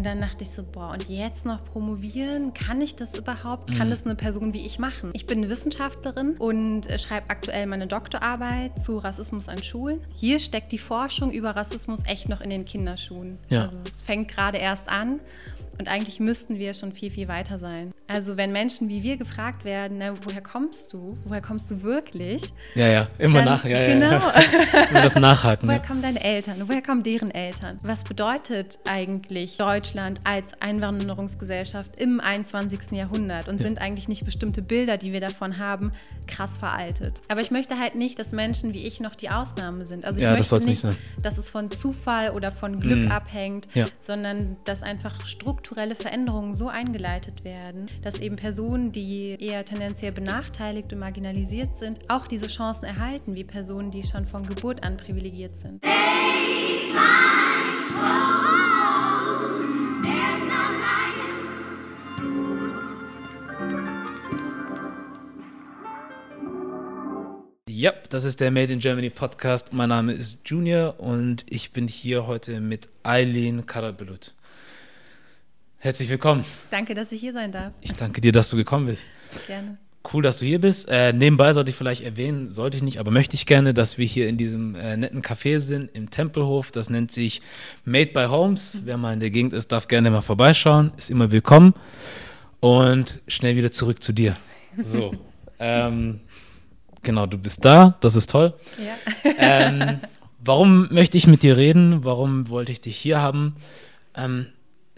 Und dann dachte ich so, boah, und jetzt noch promovieren? Kann ich das überhaupt? Kann mhm. das eine Person wie ich machen? Ich bin Wissenschaftlerin und äh, schreibe aktuell meine Doktorarbeit zu Rassismus an Schulen. Hier steckt die Forschung über Rassismus echt noch in den Kinderschuhen. Ja. Also es fängt gerade erst an. Und eigentlich müssten wir schon viel, viel weiter sein. Also wenn Menschen wie wir gefragt werden, na, woher kommst du? Woher kommst du wirklich? Ja, ja, immer dann, nach. Ja, genau. Ja, immer das Nachhaken. woher kommen deine Eltern? Woher kommen deren Eltern? Was bedeutet eigentlich Deutschland als Einwanderungsgesellschaft im 21. Jahrhundert? Und ja. sind eigentlich nicht bestimmte Bilder, die wir davon haben, krass veraltet? Aber ich möchte halt nicht, dass Menschen wie ich noch die Ausnahme sind. Also ich ja, möchte das nicht, nicht dass es von Zufall oder von Glück mhm. abhängt, sondern dass einfach Struktur strukturelle Veränderungen so eingeleitet werden, dass eben Personen, die eher tendenziell benachteiligt und marginalisiert sind, auch diese Chancen erhalten, wie Personen, die schon von Geburt an privilegiert sind. Ja, das ist der Made in Germany Podcast. Mein Name ist Junior und ich bin hier heute mit Eileen Karabelut. Herzlich willkommen. Danke, dass ich hier sein darf. Ich danke dir, dass du gekommen bist. Gerne. Cool, dass du hier bist. Äh, nebenbei sollte ich vielleicht erwähnen, sollte ich nicht, aber möchte ich gerne, dass wir hier in diesem äh, netten Café sind, im Tempelhof. Das nennt sich Made by Homes. Mhm. Wer mal in der Gegend ist, darf gerne mal vorbeischauen. Ist immer willkommen. Und schnell wieder zurück zu dir. So. ähm, genau, du bist da. Das ist toll. Ja. ähm, warum möchte ich mit dir reden? Warum wollte ich dich hier haben? Ähm,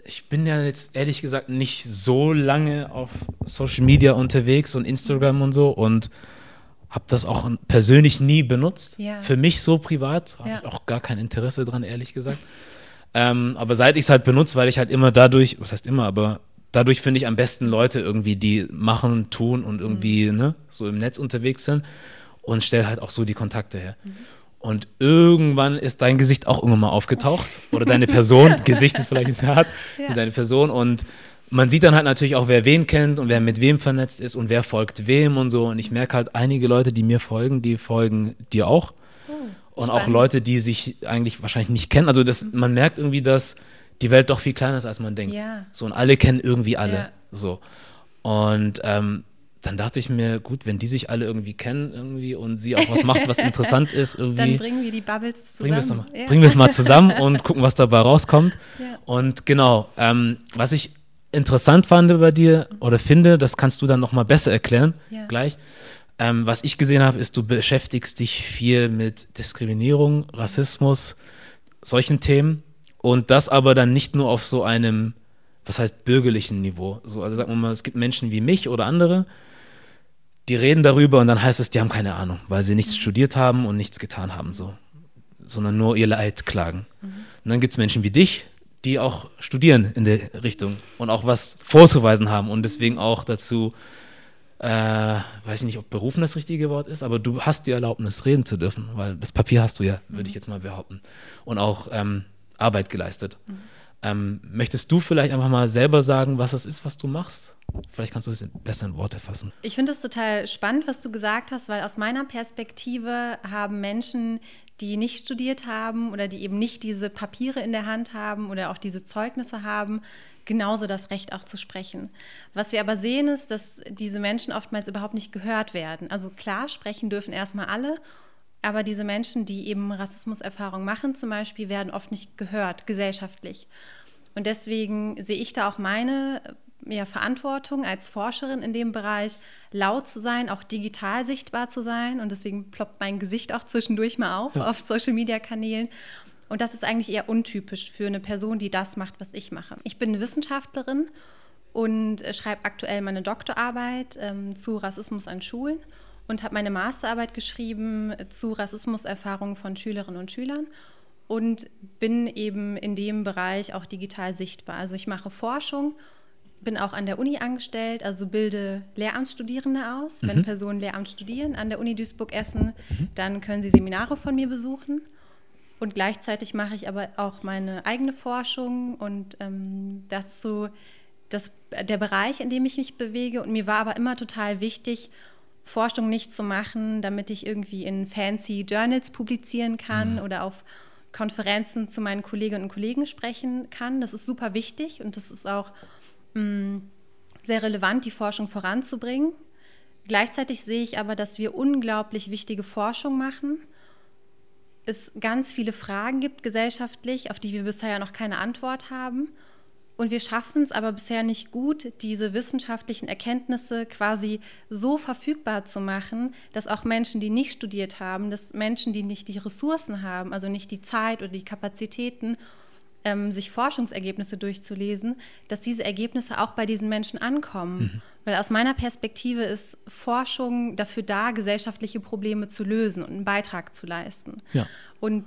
ich bin ja jetzt ehrlich gesagt nicht so lange auf Social Media unterwegs und Instagram und so und habe das auch persönlich nie benutzt. Ja. Für mich so privat habe ja. ich auch gar kein Interesse dran, ehrlich gesagt. Ähm, aber seit ich es halt benutze, weil ich halt immer dadurch, was heißt immer, aber dadurch finde ich am besten Leute irgendwie, die machen, tun und irgendwie mhm. ne, so im Netz unterwegs sind und stelle halt auch so die Kontakte her. Mhm. Und irgendwann ist dein Gesicht auch irgendwann mal aufgetaucht. Oder deine Person. Gesicht ist vielleicht nicht so hart. Ja. Deine Person. Und man sieht dann halt natürlich auch, wer wen kennt und wer mit wem vernetzt ist und wer folgt wem und so. Und ich merke halt, einige Leute, die mir folgen, die folgen dir auch. Oh, und auch Leute, die sich eigentlich wahrscheinlich nicht kennen. Also das, mhm. man merkt irgendwie, dass die Welt doch viel kleiner ist, als man denkt. Ja. So, und alle kennen irgendwie alle. Ja. So. Und ähm, dann dachte ich mir, gut, wenn die sich alle irgendwie kennen irgendwie und sie auch was macht, was interessant ist, irgendwie. Dann bringen wir die Bubbles zusammen. Bringen wir es ja. mal zusammen und gucken, was dabei rauskommt. Ja. Und genau, ähm, was ich interessant fand bei dir oder finde, das kannst du dann nochmal besser erklären, ja. gleich. Ähm, was ich gesehen habe, ist, du beschäftigst dich viel mit Diskriminierung, Rassismus, solchen Themen. Und das aber dann nicht nur auf so einem, was heißt bürgerlichen Niveau. So, also sagen wir mal, es gibt Menschen wie mich oder andere, die reden darüber und dann heißt es, die haben keine Ahnung, weil sie nichts studiert haben und nichts getan haben, so. Sondern nur ihr Leid klagen. Mhm. Und dann gibt es Menschen wie dich, die auch studieren in der Richtung und auch was vorzuweisen haben und deswegen auch dazu, äh, weiß ich nicht, ob berufen das richtige Wort ist, aber du hast die Erlaubnis, reden zu dürfen, weil das Papier hast du ja, würde mhm. ich jetzt mal behaupten. Und auch ähm, Arbeit geleistet. Mhm. Ähm, möchtest du vielleicht einfach mal selber sagen, was es ist, was du machst? Vielleicht kannst du das besser in Worte fassen. Ich finde es total spannend, was du gesagt hast, weil aus meiner Perspektive haben Menschen, die nicht studiert haben oder die eben nicht diese Papiere in der Hand haben oder auch diese Zeugnisse haben, genauso das Recht auch zu sprechen. Was wir aber sehen, ist, dass diese Menschen oftmals überhaupt nicht gehört werden. Also klar, sprechen dürfen erstmal alle aber diese Menschen, die eben Rassismuserfahrung machen zum Beispiel, werden oft nicht gehört, gesellschaftlich. Und deswegen sehe ich da auch meine ja, Verantwortung als Forscherin in dem Bereich, laut zu sein, auch digital sichtbar zu sein. Und deswegen ploppt mein Gesicht auch zwischendurch mal auf ja. auf Social-Media-Kanälen. Und das ist eigentlich eher untypisch für eine Person, die das macht, was ich mache. Ich bin Wissenschaftlerin und äh, schreibe aktuell meine Doktorarbeit ähm, zu Rassismus an Schulen und habe meine Masterarbeit geschrieben zu Rassismuserfahrungen von Schülerinnen und Schülern und bin eben in dem Bereich auch digital sichtbar. Also ich mache Forschung, bin auch an der Uni angestellt, also bilde Lehramtsstudierende aus. Mhm. Wenn Personen Lehramt studieren an der Uni Duisburg-Essen, mhm. dann können sie Seminare von mir besuchen. Und gleichzeitig mache ich aber auch meine eigene Forschung und ähm, das ist so das, der Bereich, in dem ich mich bewege. Und mir war aber immer total wichtig, Forschung nicht zu machen, damit ich irgendwie in fancy Journals publizieren kann mhm. oder auf Konferenzen zu meinen Kolleginnen und Kollegen sprechen kann. Das ist super wichtig und das ist auch mh, mm, sehr relevant, die Forschung voranzubringen. Gleichzeitig sehe ich aber, dass wir unglaublich wichtige Forschung machen. Es ganz viele Fragen gibt gesellschaftlich, auf die wir bisher ja noch keine Antwort haben. Und wir schaffen es aber bisher nicht gut, diese wissenschaftlichen Erkenntnisse quasi so verfügbar zu machen, dass auch Menschen, die nicht studiert haben, dass Menschen, die nicht die Ressourcen haben, also nicht die Zeit oder die Kapazitäten, ähm, sich Forschungsergebnisse durchzulesen, dass diese Ergebnisse auch bei diesen Menschen ankommen. Mhm. Weil aus meiner Perspektive ist Forschung dafür da, gesellschaftliche Probleme zu lösen und einen Beitrag zu leisten. Ja. Und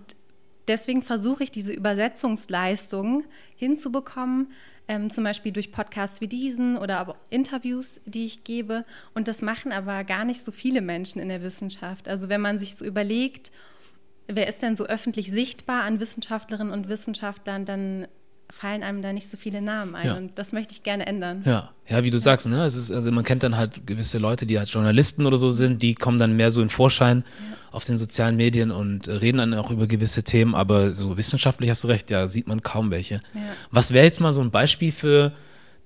deswegen versuche ich diese Übersetzungsleistung hinzubekommen, ähm, zum Beispiel durch Podcasts wie diesen oder aber Interviews, die ich gebe. Und das machen aber gar nicht so viele Menschen in der Wissenschaft. Also wenn man sich so überlegt, wer ist denn so öffentlich sichtbar an Wissenschaftlerinnen und Wissenschaftlern, dann fallen einem da nicht so viele Namen ein. Ja. Und das möchte ich gerne ändern. Ja, ja wie du ja. sagst, ne? es ist, also man kennt dann halt gewisse Leute, die halt Journalisten oder so sind, die kommen dann mehr so in Vorschein ja. auf den sozialen Medien und reden dann auch über gewisse Themen, aber so wissenschaftlich hast du recht, ja, sieht man kaum welche. Was wäre jetzt mal so ein Beispiel für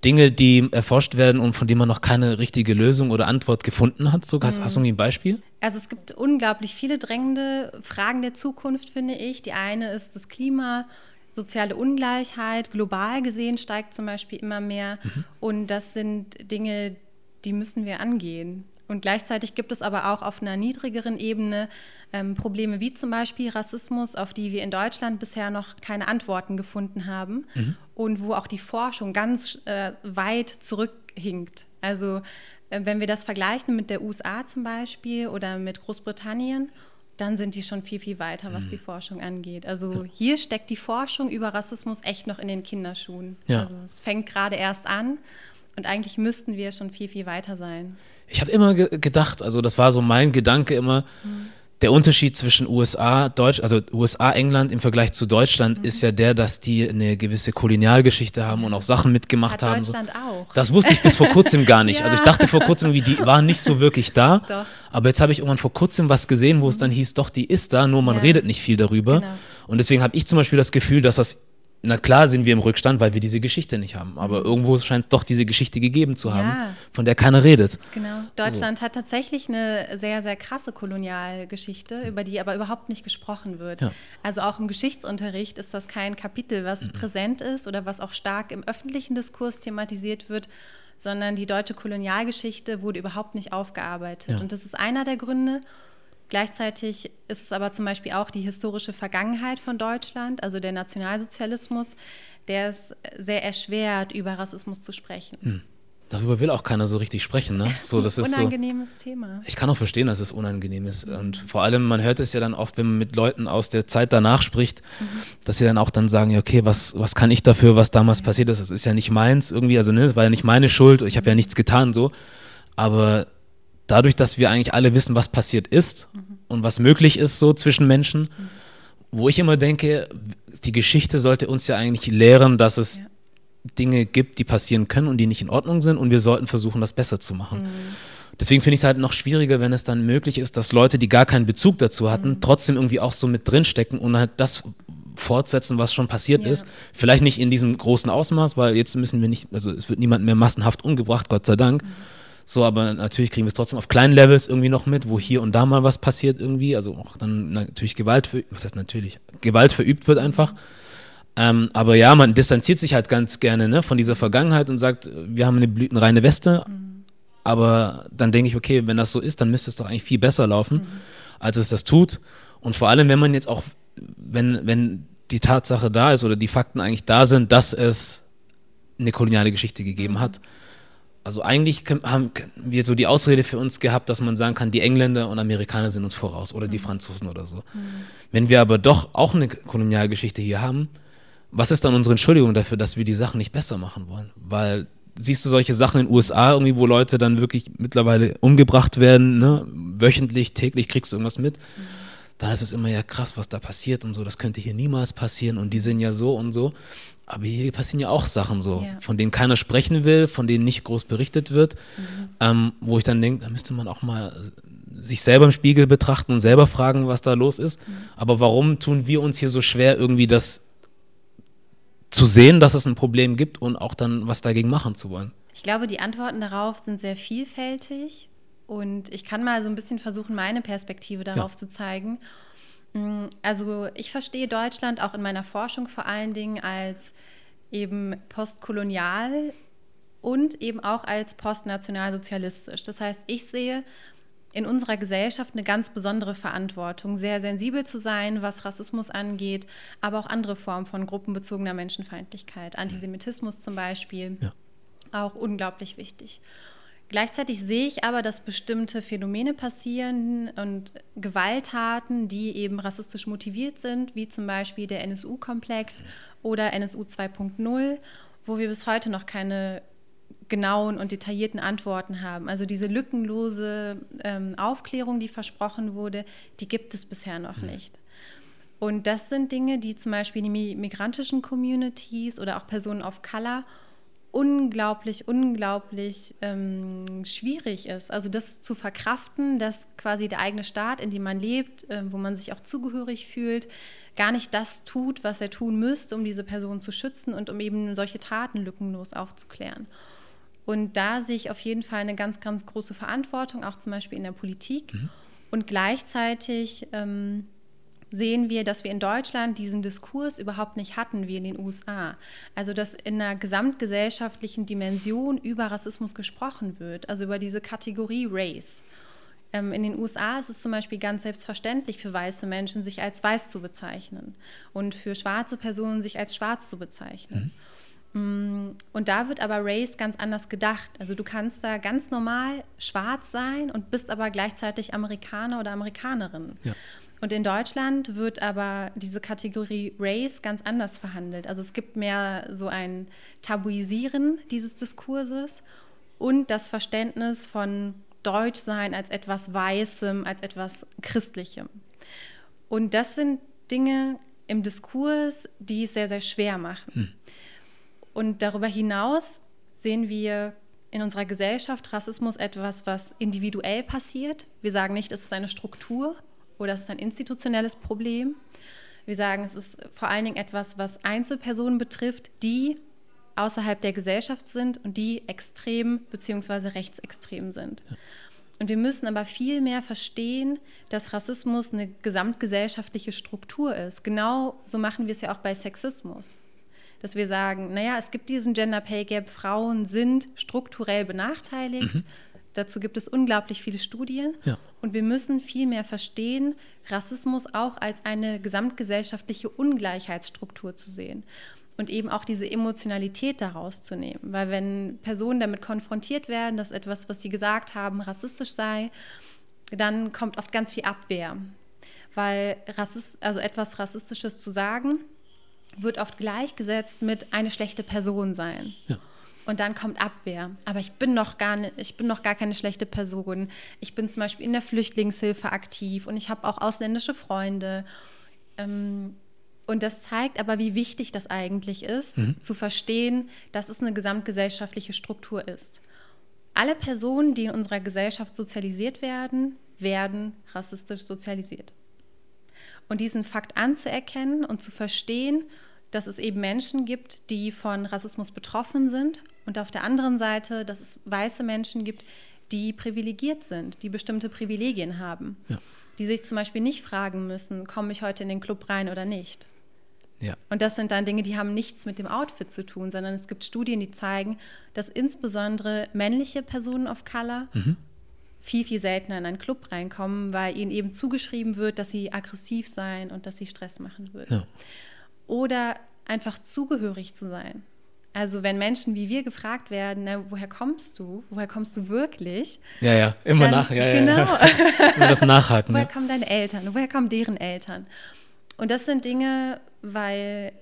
Dinge, die erforscht werden und von denen man noch keine richtige Lösung oder Antwort gefunden hat? So, hast, mhm. hast du irgendwie ein Beispiel? Also es gibt unglaublich viele drängende Fragen der Zukunft, finde ich. Die eine ist das Klima, soziale Ungleichheit. Global gesehen steigt zum Beispiel immer mehr. Mhm. Und das sind Dinge, die müssen wir angehen. Und gleichzeitig gibt es aber auch auf einer niedrigeren Ebene ähm, Probleme wie zum Beispiel Rassismus, auf die wir in Deutschland bisher noch keine Antworten gefunden haben mhm. und wo auch die Forschung ganz äh, weit zurückhinkt. Also äh, wenn wir das vergleichen mit der USA zum Beispiel oder mit Großbritannien, dann sind die schon viel, viel weiter, was mhm. die Forschung angeht. Also hier steckt die Forschung über Rassismus echt noch in den Kinderschuhen. Ja. Also es fängt gerade erst an und eigentlich müssten wir schon viel, viel weiter sein. Ich habe immer ge gedacht, also das war so mein Gedanke immer, mhm der Unterschied zwischen USA, Deutsch, also USA, England im Vergleich zu Deutschland mhm. ist ja der, dass die eine gewisse Kolonialgeschichte haben und auch Sachen mitgemacht Hat haben. Deutschland so. auch. Das wusste ich bis vor kurzem gar nicht. ja. Also ich dachte vor kurzem, die waren nicht so wirklich da. Doch. Aber jetzt habe ich irgendwann vor kurzem was gesehen, wo mhm. es dann hieß, doch, die ist da, nur man ja. redet nicht viel darüber. Genau. Und deswegen habe ich zum Beispiel das Gefühl, dass das na klar sind wir im Rückstand, weil wir diese Geschichte nicht haben. Aber mhm. irgendwo scheint doch diese Geschichte gegeben zu haben, ja. von der keiner redet. Genau. Deutschland so. hat tatsächlich eine sehr, sehr krasse Kolonialgeschichte, über die aber überhaupt nicht gesprochen wird. Ja. Also auch im Geschichtsunterricht ist das kein Kapitel, was mhm. präsent ist oder was auch stark im öffentlichen Diskurs thematisiert wird, sondern die deutsche Kolonialgeschichte wurde überhaupt nicht aufgearbeitet. Ja. Und das ist einer der Gründe, Gleichzeitig ist es aber zum Beispiel auch die historische Vergangenheit von Deutschland, also der Nationalsozialismus, der es sehr erschwert, über Rassismus zu sprechen. Hm. Darüber will auch keiner so richtig sprechen, ne? So, das ist unangenehmes so, Thema. Ich kann auch verstehen, dass es unangenehm ist. Und vor allem, man hört es ja dann oft, wenn man mit Leuten aus der Zeit danach spricht, mhm. dass sie dann auch dann sagen, ja, okay, was, was kann ich dafür, was damals passiert ist? Das ist ja nicht meins irgendwie, also ne, das war ja nicht meine Schuld, ich habe ja nichts getan so. Aber dadurch, dass wir eigentlich alle wissen, was passiert ist mhm. und was möglich ist so zwischen Menschen, mhm. wo ich immer denke, die Geschichte sollte uns ja eigentlich lehren, dass es ja. Dinge gibt, die passieren können und die nicht in Ordnung sind und wir sollten versuchen, das besser zu machen. Mhm. Deswegen finde ich es halt noch schwieriger, wenn es dann möglich ist, dass Leute, die gar keinen Bezug dazu hatten, mhm. trotzdem irgendwie auch so mit drinstecken und halt das fortsetzen, was schon passiert ja. ist. Vielleicht nicht in diesem großen Ausmaß, weil jetzt müssen wir nicht, also es wird niemand mehr massenhaft umgebracht, Gott sei Dank. So, aber natürlich kriegen wir es trotzdem auf kleinen Levels irgendwie noch mit, wo hier und da mal was passiert irgendwie. Also auch dann natürlich Gewalt, verübt, was heißt natürlich, Gewalt verübt wird einfach. Ähm, aber ja, man distanziert sich halt ganz gerne ne, von dieser Vergangenheit und sagt, wir haben eine blütenreine Weste. Mhm. Aber dann denke ich, okay, wenn das so ist, dann müsste es doch eigentlich viel besser laufen, mhm. als es das tut. Und vor allem, wenn man jetzt auch, wenn, wenn die Tatsache da ist oder die Fakten eigentlich da sind, dass es eine koloniale Geschichte gegeben mhm. Also eigentlich haben wir so die Ausrede für uns gehabt, dass man sagen kann, die Engländer und Amerikaner sind uns voraus oder die mhm. Franzosen oder so. Mhm. Wenn wir aber doch auch eine Kolonialgeschichte hier haben, was ist dann unsere Entschuldigung dafür, dass wir die Sachen nicht besser machen wollen? Weil siehst du solche Sachen in den USA irgendwie, wo Leute dann wirklich mittlerweile umgebracht werden, ne? wöchentlich, täglich kriegst du irgendwas mit. Mhm. Dann ist es immer ja krass, was da passiert und so. Das könnte hier niemals passieren und die sind ja so und so. Aber hier passieren ja auch Sachen so, ja. von denen keiner sprechen will, von denen nicht groß berichtet wird, mhm. ähm, wo ich dann denke, da müsste man auch mal sich selber im Spiegel betrachten und selber fragen, was da los ist. Mhm. Aber warum tun wir uns hier so schwer, irgendwie das zu sehen, dass es ein Problem gibt und auch dann was dagegen machen zu wollen? Ich glaube, die Antworten darauf sind sehr vielfältig und ich kann mal so ein bisschen versuchen, meine Perspektive darauf ja. zu zeigen. Mm, also ich verstehe Deutschland auch in meiner Forschung vor allen Dingen als eben postkolonial und eben auch als postnationalsozialistisch. Das heißt, ich sehe in unserer Gesellschaft eine ganz besondere Verantwortung, sehr sensibel zu sein, was Rassismus angeht, aber auch andere Formen von gruppenbezogener Menschenfeindlichkeit, Antisemitismus zum Beispiel, ja. auch unglaublich wichtig. Gleichzeitig sehe ich aber, dass bestimmte Phänomene passieren und Gewalttaten, die eben rassistisch motiviert sind, wie zum Beispiel der NSU-Komplex oder NSU 2.0, wo wir bis heute noch keine genauen und detaillierten Antworten haben. Also diese lückenlose ähm, Aufklärung, die versprochen wurde, die gibt es bisher noch nicht. Und das sind Dinge, die zum Beispiel die migrantischen Communities oder auch Personen of Color unglaublich, unglaublich ähm, schwierig ist. Also das zu verkraften, dass quasi der eigene Staat, in dem man lebt, äh, wo man sich auch zugehörig fühlt, gar nicht das tut, was er tun müsste, um diese Person zu schützen und um eben solche Taten lückenlos aufzuklären. Und da sehe ich auf jeden Fall eine ganz, ganz große Verantwortung, auch zum Beispiel in der Politik. Mhm. Und gleichzeitig ähm, sehen wir, dass wir in Deutschland diesen Diskurs überhaupt nicht hatten wie in den USA. Also dass in einer gesamtgesellschaftlichen Dimension über Rassismus gesprochen wird, also über diese Kategorie Race. Ähm, in den USA ist es zum Beispiel ganz selbstverständlich für weiße Menschen, sich als weiß zu bezeichnen und für schwarze Personen sich als schwarz zu bezeichnen. Mhm. Und da wird aber Race ganz anders gedacht. Also du kannst da ganz normal schwarz sein und bist aber gleichzeitig Amerikaner oder Amerikanerin. Ja. Und in Deutschland wird aber diese Kategorie Race ganz anders verhandelt. Also es gibt mehr so ein Tabuisieren dieses Diskurses und das Verständnis von Deutschsein als etwas Weißem, als etwas Christlichem. Und das sind Dinge im Diskurs, die es sehr, sehr schwer machen. Hm. Und darüber hinaus sehen wir in unserer Gesellschaft Rassismus etwas, was individuell passiert. Wir sagen nicht, es ist eine Struktur, oder es ist ein institutionelles Problem. Wir sagen, es ist vor allen Dingen etwas, was Einzelpersonen betrifft, die außerhalb der Gesellschaft sind und die extrem bzw. rechtsextrem sind. Ja. Und wir müssen aber viel mehr verstehen, dass Rassismus eine gesamtgesellschaftliche Struktur ist. Genau so machen wir es ja auch bei Sexismus. Dass wir sagen, naja, es gibt diesen Gender Pay Gap, Frauen sind strukturell benachteiligt. Mhm. Dazu gibt es unglaublich viele Studien. Ja. Und wir müssen viel mehr verstehen, Rassismus auch als eine gesamtgesellschaftliche Ungleichheitsstruktur zu sehen. Und eben auch diese Emotionalität daraus zu nehmen. Weil wenn Personen damit konfrontiert werden, dass etwas, was sie gesagt haben, rassistisch sei, dann kommt oft ganz viel Abwehr. Weil Rassist, also etwas Rassistisches zu sagen, wird oft gleichgesetzt mit eine schlechte Person sein. Ja und dann kommt Abwehr. Aber ich bin noch gar nicht, ich bin noch gar keine schlechte Person. Ich bin zum Beispiel in der Flüchtlingshilfe aktiv und ich habe auch ausländische Freunde. Ähm, und das zeigt aber, wie wichtig das eigentlich ist, mhm. zu verstehen, dass es eine gesamtgesellschaftliche Struktur ist. Alle Personen, die in unserer Gesellschaft sozialisiert werden, werden rassistisch sozialisiert. Und diesen Fakt anzuerkennen und zu verstehen, dass es eben Menschen gibt, die von Rassismus betroffen sind und auf der anderen Seite, dass es weiße Menschen gibt, die privilegiert sind, die bestimmte Privilegien haben, ja. die sich zum Beispiel nicht fragen müssen, komme ich heute in den Club rein oder nicht. Ja. Und das sind dann Dinge, die haben nichts mit dem Outfit zu tun, sondern es gibt Studien, die zeigen, dass insbesondere männliche Personen of Color mhm. viel, viel seltener in einen Club reinkommen, weil ihnen eben zugeschrieben wird, dass sie aggressiv sein und dass sie Stress machen würden. Ja. Oder einfach zugehörig zu sein. Also wenn Menschen wie wir gefragt werden, na, woher kommst du? Woher kommst du wirklich? Ja, ja, immer dann, nach, ja, genau. Ja, immer das Nachhaken. woher kommen deine Eltern? Woher kommen deren Eltern? Und das sind Dinge, weil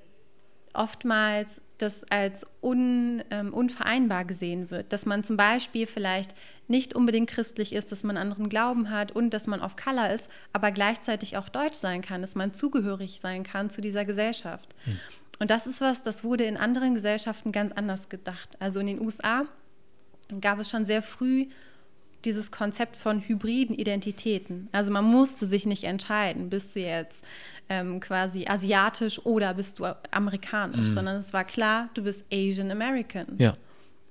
oftmals das als un, ähm, unvereinbar gesehen wird, dass man zum Beispiel vielleicht nicht unbedingt christlich ist, dass man anderen Glauben hat und dass man auf Color ist, aber gleichzeitig auch deutsch sein kann, dass man zugehörig sein kann zu dieser Gesellschaft. Hm. Und das ist was, das wurde in anderen Gesellschaften ganz anders gedacht. Also in den USA gab es schon sehr früh dieses Konzept von hybriden Identitäten. Also man musste sich nicht entscheiden, bist du jetzt ähm, quasi asiatisch oder bist du amerikanisch, mhm. sondern es war klar, du bist Asian American. Ja.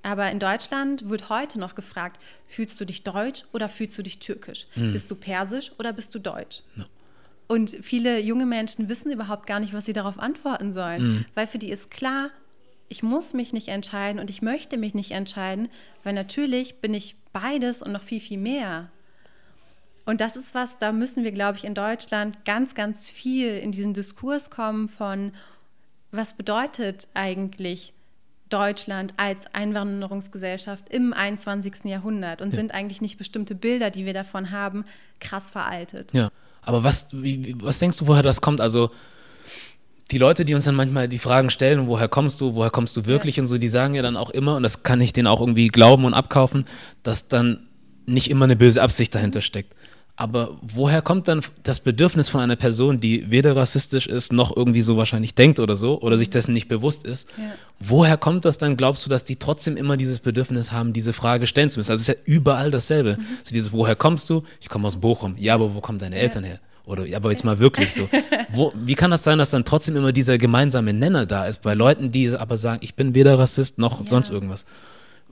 Aber in Deutschland wird heute noch gefragt, fühlst du dich deutsch oder fühlst du dich türkisch? Mhm. Bist du persisch oder bist du deutsch? Ja. Und viele junge Menschen wissen überhaupt gar nicht, was sie darauf antworten sollen, mhm. weil für die ist klar, ich muss mich nicht entscheiden und ich möchte mich nicht entscheiden, weil natürlich bin ich beides und noch viel, viel mehr. Und das ist was, da müssen wir, glaube ich, in Deutschland ganz, ganz viel in diesen Diskurs kommen von, was bedeutet eigentlich Deutschland als Einwanderungsgesellschaft im 21. Jahrhundert und ja. sind eigentlich nicht bestimmte Bilder, die wir davon haben, krass veraltet. Ja, aber was, wie, was denkst du, woher das kommt? Also die Leute, die uns dann manchmal die Fragen stellen, woher kommst du, woher kommst du wirklich ja. und so, die sagen ja dann auch immer, und das kann ich denen auch irgendwie glauben und abkaufen, dass dann nicht immer eine böse Absicht dahinter steckt. Aber woher kommt dann das Bedürfnis von einer Person, die weder rassistisch ist, noch irgendwie so wahrscheinlich denkt oder so, oder sich dessen nicht bewusst ist? Ja. Woher kommt das dann, glaubst du, dass die trotzdem immer dieses Bedürfnis haben, diese Frage stellen zu müssen? Also es ist ja überall dasselbe. Mhm. So dieses, woher kommst du? Ich komme aus Bochum. Ja, aber wo kommen deine Eltern her? Oder aber jetzt mal wirklich so. Wo, wie kann das sein, dass dann trotzdem immer dieser gemeinsame Nenner da ist bei Leuten, die aber sagen, ich bin weder Rassist noch ja. sonst irgendwas?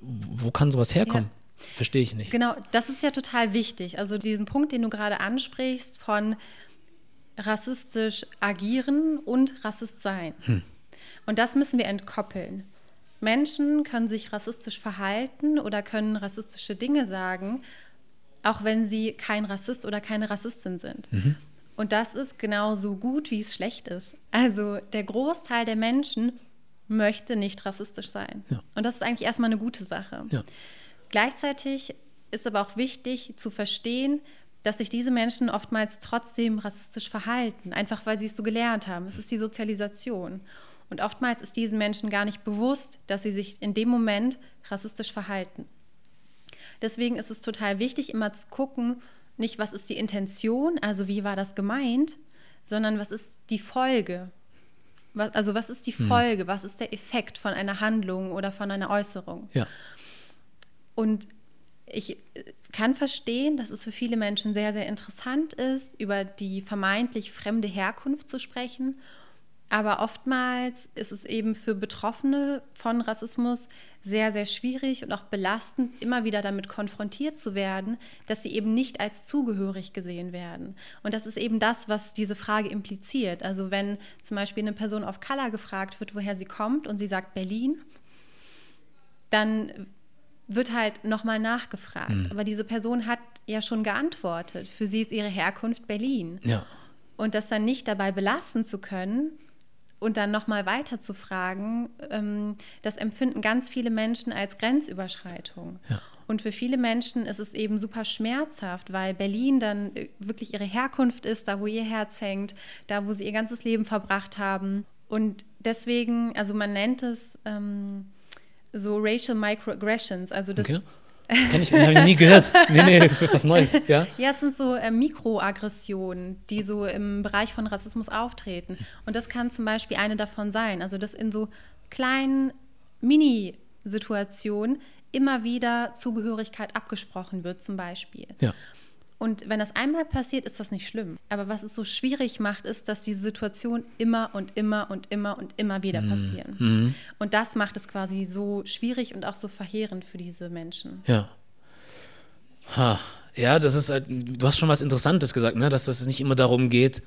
Wo kann sowas herkommen? Ja. Verstehe ich nicht. Genau, das ist ja total wichtig. Also diesen Punkt, den du gerade ansprichst, von rassistisch agieren und Rassist sein. Hm. Und das müssen wir entkoppeln. Menschen können sich rassistisch verhalten oder können rassistische Dinge sagen, auch wenn sie kein Rassist oder keine Rassistin sind. Mhm. Und das ist genauso gut, wie es schlecht ist. Also der Großteil der Menschen möchte nicht rassistisch sein. Ja. Und das ist eigentlich erstmal eine gute Sache. Ja. Gleichzeitig ist aber auch wichtig zu verstehen, dass sich diese Menschen oftmals trotzdem rassistisch verhalten, einfach weil sie es so gelernt haben. Es ist die Sozialisation. Und oftmals ist diesen Menschen gar nicht bewusst, dass sie sich in dem Moment rassistisch verhalten. Deswegen ist es total wichtig, immer zu gucken, nicht was ist die Intention, also wie war das gemeint, sondern was ist die Folge. Also was ist die hm. Folge, hm. was ist der Effekt von einer Handlung oder von einer Äußerung. Ja. Und ich kann verstehen, dass es für viele Menschen sehr, sehr interessant ist, über die vermeintlich fremde Herkunft zu sprechen aber oftmals ist es eben für Betroffene von Rassismus sehr, sehr schwierig und auch belastend, immer wieder damit konfrontiert zu werden, dass sie eben nicht als zugehörig gesehen werden. Und das ist eben das, was diese Frage impliziert. Also wenn zum Beispiel eine Person of Color gefragt wird, woher sie kommt und sie sagt Berlin, dann wird halt nochmal nachgefragt. Mhm. Aber diese Person hat ja schon geantwortet. Für sie ist ihre Herkunft Berlin. Ja. Und das dann nicht dabei belassen zu können, und dann nochmal weiter zu fragen, ähm, das empfinden ganz viele Menschen als Grenzüberschreitung. Ja. Und für viele Menschen ist es eben super schmerzhaft, weil Berlin dann äh, wirklich ihre Herkunft ist, da wo ihr Herz hängt, da wo sie ihr ganzes Leben verbracht haben. Und deswegen, also man nennt es ähm, so Racial Microaggressions, also das okay. Kenn ich, habe ich nie gehört. Nee, nee, das ist was Neues. Ja, ja es sind so äh, Mikroaggressionen, die so im Bereich von Rassismus auftreten. Und das kann zum Beispiel eine davon sein. Also, dass in so kleinen Mini-Situationen immer wieder Zugehörigkeit abgesprochen wird, zum Beispiel. Ja. Und wenn das einmal passiert, ist das nicht schlimm. Aber was es so schwierig macht, ist, dass diese Situationen immer und immer und immer und immer wieder mhm. passieren. Mhm. Und das macht es quasi so schwierig und auch so verheerend für diese Menschen. Ja. Ha. Ja, das ist halt, du hast schon was Interessantes gesagt, ne? dass es nicht immer darum geht,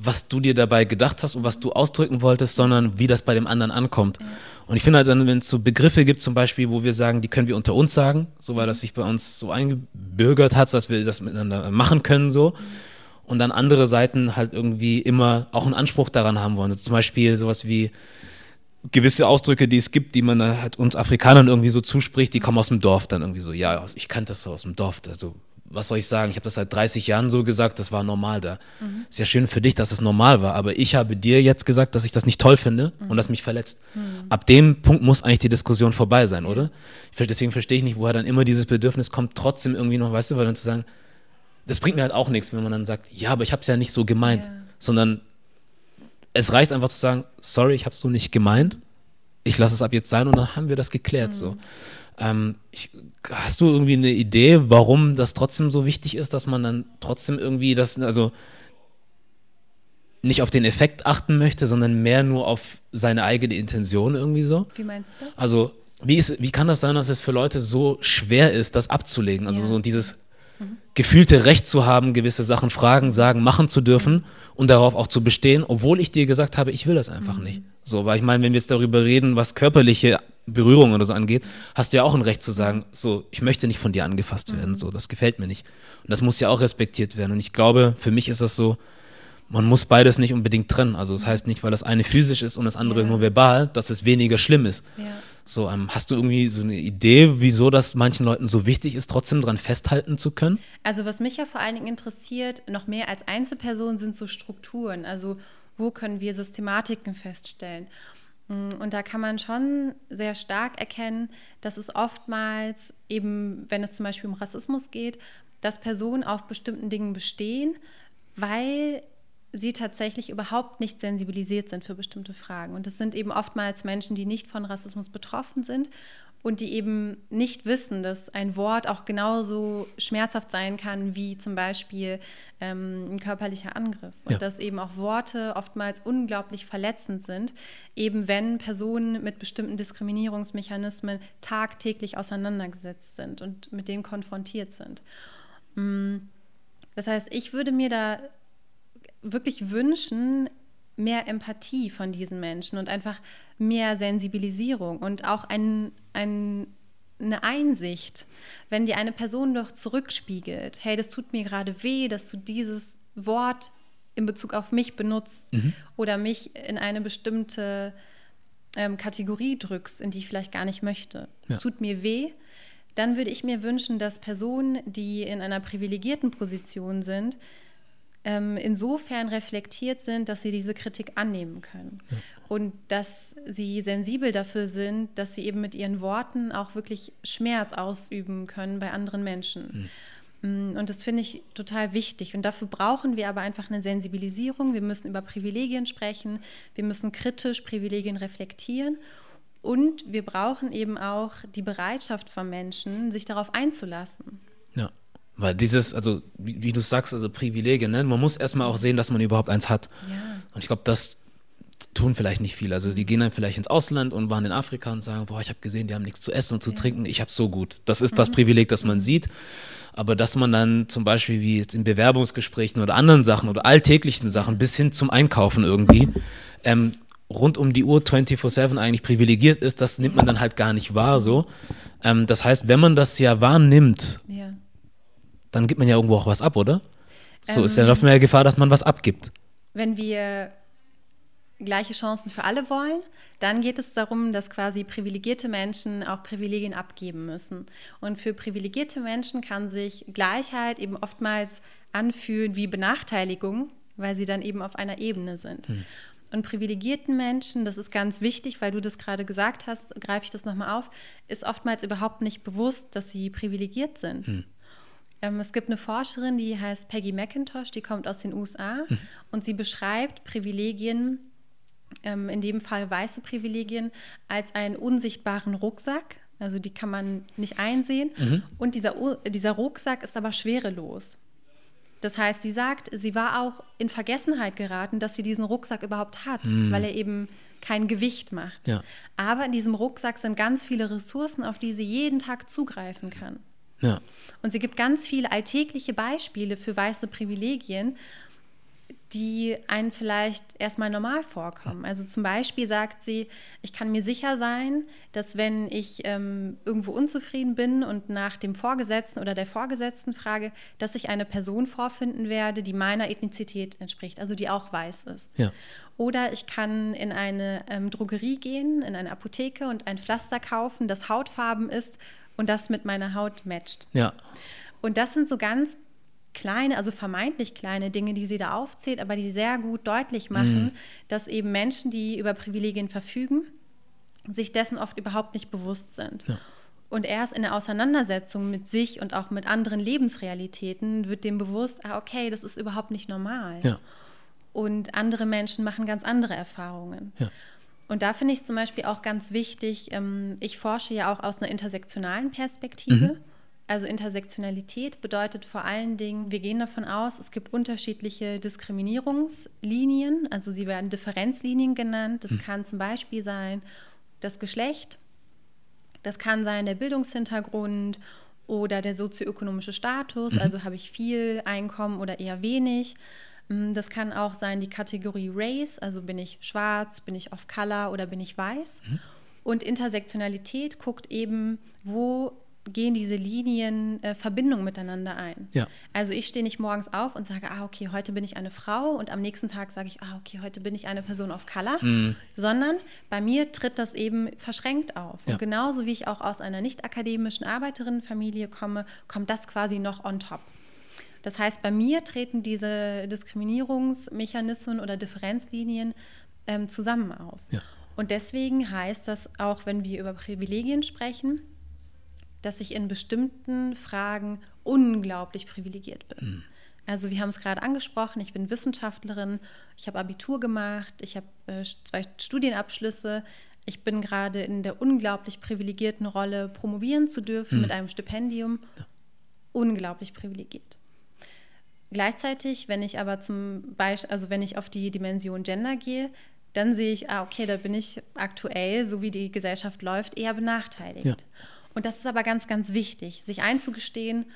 was du dir dabei gedacht hast und was du ausdrücken wolltest, sondern wie das bei dem anderen ankommt. Und ich finde halt dann, wenn es so Begriffe gibt, zum Beispiel, wo wir sagen, die können wir unter uns sagen, so weil das sich bei uns so eingebürgert hat, dass wir das miteinander machen können, so. Und dann andere Seiten halt irgendwie immer auch einen Anspruch daran haben wollen. Also zum Beispiel sowas wie gewisse Ausdrücke, die es gibt, die man halt uns Afrikanern irgendwie so zuspricht, die kommen aus dem Dorf dann irgendwie so. Ja, ich kannte das so aus dem Dorf. Also was soll ich sagen, ich habe das seit 30 Jahren so gesagt, das war normal da. Mhm. Ist ja schön für dich, dass es normal war, aber ich habe dir jetzt gesagt, dass ich das nicht toll finde mhm. und das mich verletzt. Mhm. Ab dem Punkt muss eigentlich die Diskussion vorbei sein, oder? Deswegen verstehe ich nicht, woher dann immer dieses Bedürfnis kommt, trotzdem irgendwie noch, weißt du, weil dann zu sagen, das bringt mir halt auch nichts, wenn man dann sagt, ja, aber ich habe es ja nicht so gemeint, ja. sondern es reicht einfach zu sagen, sorry, ich habe es so nicht gemeint, ich lasse es ab jetzt sein und dann haben wir das geklärt. Mhm. So. Ähm, ich, hast du irgendwie eine Idee, warum das trotzdem so wichtig ist, dass man dann trotzdem irgendwie das, also nicht auf den Effekt achten möchte, sondern mehr nur auf seine eigene Intention irgendwie so? Wie meinst du das? Also, wie, ist, wie kann das sein, dass es für Leute so schwer ist, das abzulegen? Also, ja. so dieses mhm. gefühlte Recht zu haben, gewisse Sachen fragen, sagen, machen zu dürfen und darauf auch zu bestehen, obwohl ich dir gesagt habe, ich will das einfach mhm. nicht. So, weil ich meine, wenn wir jetzt darüber reden, was körperliche Berührung oder so angeht, hast du ja auch ein Recht zu sagen, so, ich möchte nicht von dir angefasst werden, mhm. so, das gefällt mir nicht. Und das muss ja auch respektiert werden. Und ich glaube, für mich ist das so, man muss beides nicht unbedingt trennen. Also das heißt nicht, weil das eine physisch ist und das andere ja. nur verbal, dass es weniger schlimm ist. Ja. So, ähm, hast du irgendwie so eine Idee, wieso das manchen Leuten so wichtig ist, trotzdem daran festhalten zu können? Also was mich ja vor allen Dingen interessiert, noch mehr als Einzelperson, sind so Strukturen. Also wo können wir Systematiken feststellen? Mm, und da kann man schon sehr stark erkennen, dass es oftmals eben, wenn es zum Beispiel um Rassismus geht, dass Personen auf bestimmten Dingen bestehen, weil sie tatsächlich überhaupt nicht sensibilisiert sind für bestimmte Fragen. Und es sind eben oftmals Menschen, die nicht von Rassismus betroffen sind und die eben nicht wissen, dass ein Wort auch genauso schmerzhaft sein kann wie zum Beispiel ähm, ein körperlicher Angriff. Und ja. dass eben auch Worte oftmals unglaublich verletzend sind, eben wenn Personen mit bestimmten Diskriminierungsmechanismen tagtäglich auseinandergesetzt sind und mit denen konfrontiert sind. Mm. Das heißt, ich würde mir da wirklich wünschen, mehr Empathie von diesen Menschen und einfach mehr Sensibilisierung und auch ein, ein, eine Einsicht, wenn dir eine Person doch zurückspiegelt, hey, das tut mir gerade weh, dass du dieses Wort in Bezug auf mich benutzt mhm. oder mich in eine bestimmte ähm, Kategorie drückst, in die ich vielleicht gar nicht möchte. Es ja. tut mir weh. Dann würde ich mir wünschen, dass Personen, die in einer privilegierten Position sind, ähm, insofern reflektiert sind, dass sie diese Kritik annehmen können. Ja. Und dass sie sensibel dafür sind, dass sie eben mit ihren Worten auch wirklich Schmerz ausüben können bei anderen Menschen. Mhm. Und das finde ich total wichtig. Und dafür brauchen wir aber einfach eine Sensibilisierung. Wir müssen über Privilegien sprechen. Wir müssen kritisch Privilegien reflektieren. Und wir brauchen eben auch die Bereitschaft von Menschen, sich darauf einzulassen. Ja. Weil dieses, also wie, wie du sagst, also Privilegien, ne? man muss erstmal auch sehen, dass man überhaupt eins hat. Ja. Und ich glaube, das tun vielleicht nicht viele. Also die gehen dann vielleicht ins Ausland und waren in Afrika und sagen, boah, ich habe gesehen, die haben nichts zu essen und zu ja. trinken, ich habe so gut. Das ist mhm. das Privileg, das man sieht. Aber dass man dann zum Beispiel wie jetzt in Bewerbungsgesprächen oder anderen Sachen oder alltäglichen Sachen bis hin zum Einkaufen irgendwie ähm, rund um die Uhr 24-7 eigentlich privilegiert ist, das nimmt man dann halt gar nicht wahr so. Ähm, das heißt, wenn man das ja wahrnimmt, ja dann gibt man ja irgendwo auch was ab, oder? So ähm, ist ja läuft man ja Gefahr, dass man was abgibt. Wenn wir gleiche Chancen für alle wollen, dann geht es darum, dass quasi privilegierte Menschen auch Privilegien abgeben müssen. Und für privilegierte Menschen kann sich Gleichheit eben oftmals anfühlen wie Benachteiligung, weil sie dann eben auf einer Ebene sind. Hm. Und privilegierten Menschen, das ist ganz wichtig, weil du das gerade gesagt hast, greife ich das nochmal auf, ist oftmals überhaupt nicht bewusst, dass sie privilegiert sind. Hm. Ähm, es gibt eine Forscherin, die heißt Peggy McIntosh, die kommt aus den USA mhm. und sie beschreibt Privilegien, ähm, in dem Fall weiße Privilegien, als einen unsichtbaren Rucksack. Also die kann man nicht einsehen. Mhm. Und dieser, dieser Rucksack ist aber schwerelos. Das heißt, sie sagt, sie war auch in Vergessenheit geraten, dass sie diesen Rucksack überhaupt hat, mhm. weil er eben kein Gewicht macht. Ja. Aber in diesem Rucksack sind ganz viele Ressourcen, auf die sie jeden Tag zugreifen kann. Ja. Und sie gibt ganz viele alltägliche Beispiele für weiße Privilegien, die einen vielleicht erstmal normal vorkommen. Also zum Beispiel sagt sie, ich kann mir sicher sein, dass wenn ich ähm, irgendwo unzufrieden bin und nach dem Vorgesetzten oder der Vorgesetzten frage, dass ich eine Person vorfinden werde, die meiner Ethnizität entspricht, also die auch weiß ist. Ja. Oder ich kann in eine ähm, Drogerie gehen, in eine Apotheke und ein Pflaster kaufen, das Hautfarben ist und das mit meiner Haut matcht. Ja. Und das sind so ganz kleine, also vermeintlich kleine Dinge, die sie da aufzählt, aber die sehr gut deutlich machen, mhm. dass eben Menschen, die über Privilegien verfügen, sich dessen oft überhaupt nicht bewusst sind. Ja. Und erst in der Auseinandersetzung mit sich und auch mit anderen Lebensrealitäten wird dem bewusst, ah, okay, das ist überhaupt nicht normal. Ja. Und andere Menschen machen ganz andere Erfahrungen. Ja. Und da finde ich es zum Beispiel auch ganz wichtig, ähm, ich forsche ja auch aus einer intersektionalen Perspektive. Mhm. Also Intersektionalität bedeutet vor allen Dingen, wir gehen davon aus, es gibt unterschiedliche Diskriminierungslinien, also sie werden Differenzlinien genannt. Das mhm. kann zum Beispiel sein das Geschlecht, das kann sein der Bildungshintergrund oder der sozioökonomische Status, mhm. also habe ich viel Einkommen oder eher wenig. Mm, das kann auch sein die Kategorie Race, also bin ich schwarz, bin ich off Color oder bin ich weiß. Mhm. Und Intersektionalität guckt eben, wo gehen diese Linien äh, Verbindungen miteinander ein. Ja. Also ich stehe nicht morgens auf und sage, ah, okay, heute bin ich eine Frau und am nächsten Tag sage ich, ah, okay, heute bin ich eine Person of Color, mhm. sondern bei mir tritt das eben verschränkt auf. Ja. Und genauso wie ich auch aus einer nicht akademischen Arbeiterinnenfamilie komme, kommt das quasi noch on top. Das heißt, bei mir treten diese Diskriminierungsmechanismen oder Differenzlinien ähm, zusammen auf. Ja. Und deswegen heißt das auch, wenn wir über Privilegien sprechen, dass ich in bestimmten Fragen unglaublich privilegiert bin. Mhm. Also wir haben es gerade angesprochen, ich bin Wissenschaftlerin, ich habe Abitur gemacht, ich habe äh, zwei Studienabschlüsse, ich bin gerade in der unglaublich privilegierten Rolle, promovieren zu dürfen mhm. mit einem Stipendium. Ja. Unglaublich privilegiert. Gleichzeitig, wenn ich aber zum Beispiel, also wenn ich auf die Dimension Gender gehe, dann sehe ich, ah, okay, da bin ich aktuell, so wie die Gesellschaft läuft, eher benachteiligt. Ja. Und das ist aber ganz, ganz wichtig, sich einzugestehen,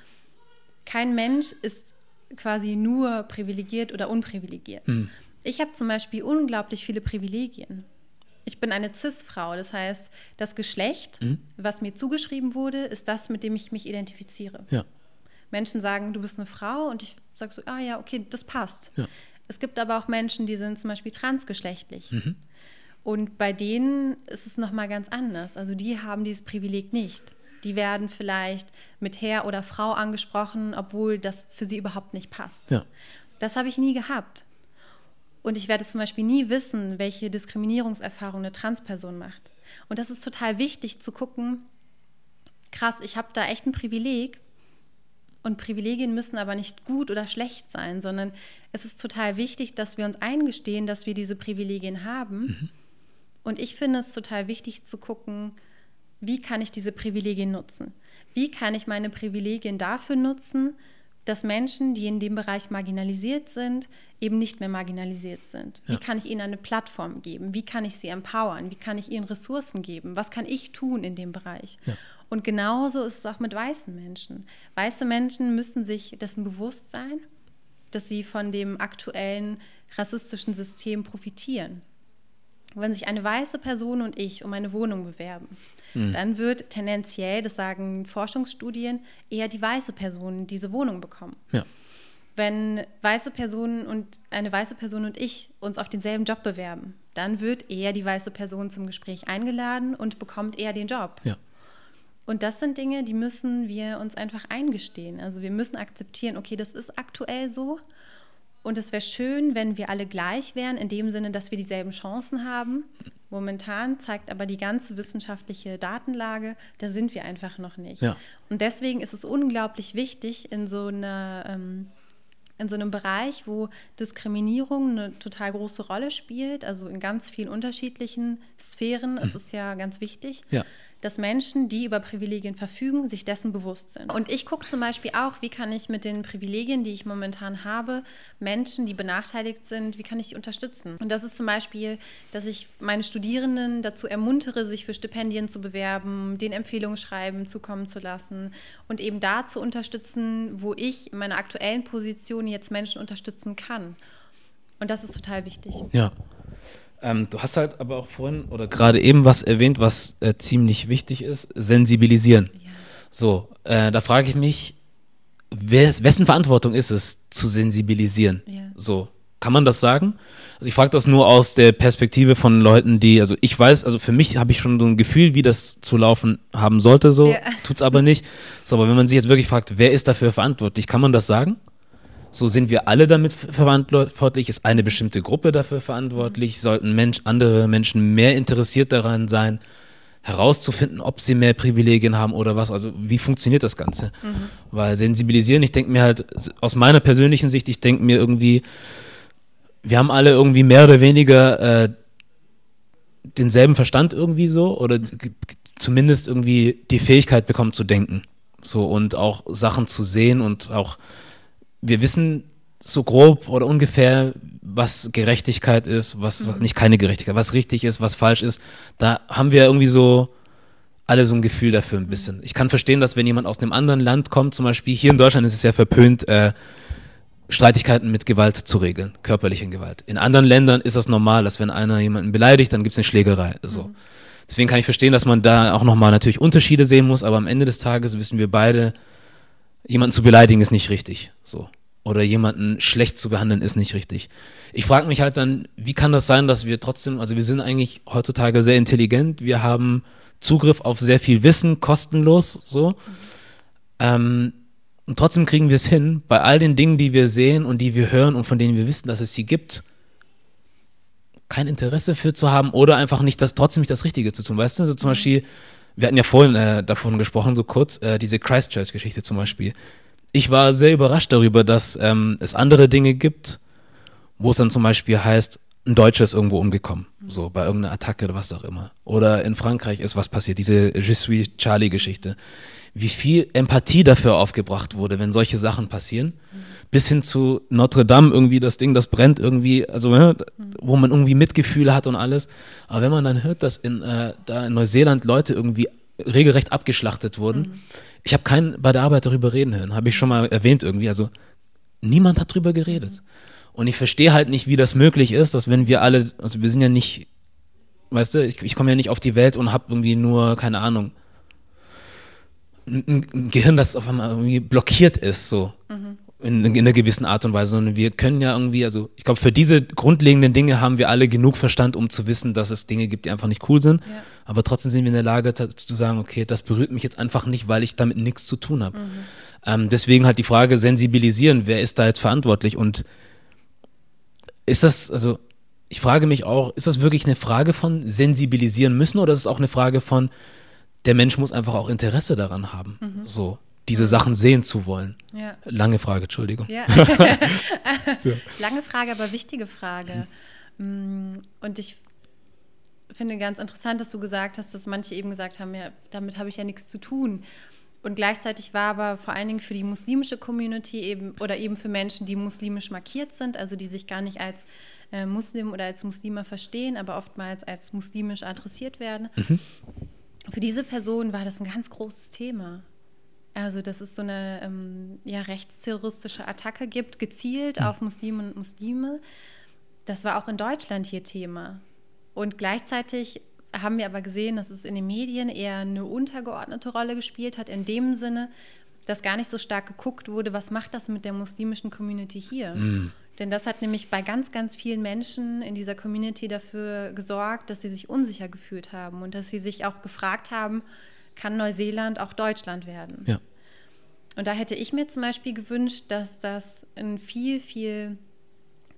kein Mensch ist quasi nur privilegiert oder unprivilegiert. Mhm. Ich habe zum Beispiel unglaublich viele Privilegien. Ich bin eine CIS-Frau, das heißt, das Geschlecht, mhm. was mir zugeschrieben wurde, ist das, mit dem ich mich identifiziere. Ja. Menschen sagen, du bist eine Frau und ich sage so, ah ja, okay, das passt. Ja. Es gibt aber auch Menschen, die sind zum Beispiel transgeschlechtlich. Mhm. Und bei denen ist es nochmal ganz anders. Also die haben dieses Privileg nicht. Die werden vielleicht mit Herr oder Frau angesprochen, obwohl das für sie überhaupt nicht passt. Ja. Das habe ich nie gehabt. Und ich werde zum Beispiel nie wissen, welche Diskriminierungserfahrung eine Transperson macht. Und das ist total wichtig zu gucken, krass, ich habe da echt ein Privileg und Privilegien müssen aber nicht gut oder schlecht sein, sondern es ist total wichtig, dass wir uns eingestehen, dass wir diese Privilegien haben. Mhm. Und ich finde es total wichtig zu gucken, wie kann ich diese Privilegien nutzen? Wie kann ich meine Privilegien dafür nutzen, dass Menschen, die in dem Bereich marginalisiert sind, eben nicht mehr marginalisiert sind? Ja. Wie kann ich ihnen eine Plattform geben? Wie kann ich sie empowern? Wie kann ich ihnen Ressourcen geben? Was kann ich tun in dem Bereich? Ja. Und genauso ist es auch mit weißen Menschen. Weiße Menschen müssen sich dessen bewusst sein, dass sie von dem aktuellen rassistischen System profitieren. Wenn sich eine weiße Person und ich um eine Wohnung bewerben, mhm. dann wird tendenziell, das sagen Forschungsstudien, eher die weiße Person diese Wohnung bekommen. Ja. Wenn weiße Personen und eine weiße Person und ich uns auf denselben Job bewerben, dann wird eher die weiße Person zum Gespräch eingeladen und bekommt eher den Job. Ja. Und das sind Dinge, die müssen wir uns einfach eingestehen. Also wir müssen akzeptieren, okay, das ist aktuell so. Und es wäre schön, wenn wir alle gleich wären, in dem Sinne, dass wir dieselben Chancen haben. Momentan zeigt aber die ganze wissenschaftliche Datenlage, da sind wir einfach noch nicht. Ja. Und deswegen ist es unglaublich wichtig, in so einer ähm, in so einem Bereich, wo Diskriminierung eine total große Rolle spielt, also in ganz vielen unterschiedlichen Sphären, mhm. ist es ja ganz wichtig, ja dass Menschen, die über Privilegien verfügen, sich dessen bewusst sind. Und ich gucke zum Beispiel auch, wie kann ich mit den Privilegien, die ich momentan habe, Menschen, die benachteiligt sind, wie kann ich die unterstützen? Und das ist zum Beispiel, dass ich meine Studierenden dazu ermuntere, sich für Stipendien zu bewerben, den Empfehlungsschreiben zukommen zu lassen und eben da zu unterstützen, wo ich in meiner aktuellen Position jetzt Menschen unterstützen kann. Und das ist total wichtig. Ja. Ähm, du hast halt aber auch vorhin oder gerade eben was erwähnt, was äh, ziemlich wichtig ist: sensibilisieren. Ja. So, äh, da frage ich mich, wessen Verantwortung ist es, zu sensibilisieren? Ja. So, kann man das sagen? Also ich frage das nur aus der Perspektive von Leuten, die, also ich weiß, also für mich habe ich schon so ein Gefühl, wie das zu laufen haben sollte, so, ja. es aber nicht. So, aber wenn man sich jetzt wirklich fragt, wer ist dafür verantwortlich, kann man das sagen? So sind wir alle damit verantwortlich? Ist eine bestimmte Gruppe dafür verantwortlich? Sollten Mensch, andere Menschen mehr interessiert daran sein, herauszufinden, ob sie mehr Privilegien haben oder was? Also wie funktioniert das Ganze? Mhm. Weil sensibilisieren, ich denke mir halt, aus meiner persönlichen Sicht, ich denke mir irgendwie, wir haben alle irgendwie mehr oder weniger äh, denselben Verstand irgendwie so oder zumindest irgendwie die Fähigkeit bekommen zu denken. So und auch Sachen zu sehen und auch, wir wissen so grob oder ungefähr, was Gerechtigkeit ist, was, mhm. nicht keine Gerechtigkeit, was richtig ist, was falsch ist. Da haben wir irgendwie so alle so ein Gefühl dafür ein bisschen. Ich kann verstehen, dass wenn jemand aus einem anderen Land kommt, zum Beispiel hier in Deutschland ist es ja verpönt, äh, Streitigkeiten mit Gewalt zu regeln, körperliche Gewalt. In anderen Ländern ist das normal, dass wenn einer jemanden beleidigt, dann gibt es eine Schlägerei. So. Mhm. Deswegen kann ich verstehen, dass man da auch nochmal natürlich Unterschiede sehen muss, aber am Ende des Tages wissen wir beide, jemanden zu beleidigen ist nicht richtig. So. Oder jemanden schlecht zu behandeln ist nicht richtig. Ich frage mich halt dann, wie kann das sein, dass wir trotzdem, also wir sind eigentlich heutzutage sehr intelligent, wir haben Zugriff auf sehr viel Wissen, kostenlos, so. Mhm. Ähm, und trotzdem kriegen wir es hin, bei all den Dingen, die wir sehen und die wir hören und von denen wir wissen, dass es sie gibt, kein Interesse für zu haben oder einfach nicht das, trotzdem nicht das Richtige zu tun. Weißt du, also zum mhm. Beispiel, wir hatten ja vorhin äh, davon gesprochen, so kurz, äh, diese Christchurch-Geschichte zum Beispiel. Ich war sehr überrascht darüber, dass ähm, es andere Dinge gibt, wo es dann zum Beispiel heißt, ein Deutscher ist irgendwo umgekommen, so bei irgendeiner Attacke oder was auch immer. Oder in Frankreich ist was passiert, diese Je suis Charlie-Geschichte. Wie viel Empathie dafür aufgebracht wurde, wenn solche Sachen passieren. Mhm bis hin zu Notre Dame irgendwie das Ding, das brennt irgendwie, also ne, wo man irgendwie Mitgefühle hat und alles. Aber wenn man dann hört, dass in, äh, da in Neuseeland Leute irgendwie regelrecht abgeschlachtet wurden, mhm. ich habe keinen bei der Arbeit darüber reden hören, habe ich schon mal erwähnt irgendwie. Also niemand hat darüber geredet. Mhm. Und ich verstehe halt nicht, wie das möglich ist, dass wenn wir alle, also wir sind ja nicht, weißt du, ich, ich komme ja nicht auf die Welt und habe irgendwie nur, keine Ahnung, ein, Gehirn, das auf einmal irgendwie blockiert ist, so. Mhm in, in, einer gewissen Art und Weise, sondern wir können ja irgendwie, also ich glaube, für diese grundlegenden Dinge haben wir alle genug Verstand, um zu wissen, dass es Dinge gibt, die einfach nicht cool sind. Ja. Aber trotzdem sind wir in der Lage zu sagen, okay, das berührt mich jetzt einfach nicht, weil ich damit nichts zu tun habe. Mhm. Ähm, deswegen halt die Frage, sensibilisieren, wer ist da jetzt verantwortlich? Und ist das, also ich frage mich auch, ist das wirklich eine Frage von sensibilisieren müssen oder ist es auch eine Frage von, der Mensch muss einfach auch Interesse daran haben? Mhm. So diese Sachen sehen zu wollen? Ja. Lange Frage, Entschuldigung. Ja. Lange Frage, aber wichtige Frage. Mm, und ich finde ganz interessant, dass du gesagt hast, dass manche eben gesagt haben, ja, damit habe ich ja nichts zu tun. Und gleichzeitig war aber vor allen Dingen für die muslimische Community eben oder eben für Menschen, die muslimisch markiert sind, also die sich gar nicht als äh, Muslim oder als Muslime verstehen, aber oftmals als muslimisch adressiert werden. Mhm. Für diese Personen war das ein ganz großes Thema. Also, dass es so eine ähm, ja, rechtsterroristische Attacke gibt, gezielt mhm. auf Muslime und Muslime. Das war auch in Deutschland hier Thema. Und gleichzeitig haben wir aber gesehen, dass es in den Medien eher eine untergeordnete Rolle gespielt hat, in dem Sinne, dass gar nicht so stark geguckt wurde, was macht das mit der muslimischen Community hier. Mhm. Denn das hat nämlich bei ganz, ganz vielen Menschen in dieser Community dafür gesorgt, dass sie sich unsicher gefühlt haben und dass sie sich auch gefragt haben, kann Neuseeland auch Deutschland werden. Ja. Und da hätte ich mir zum Beispiel gewünscht, dass das einen viel, viel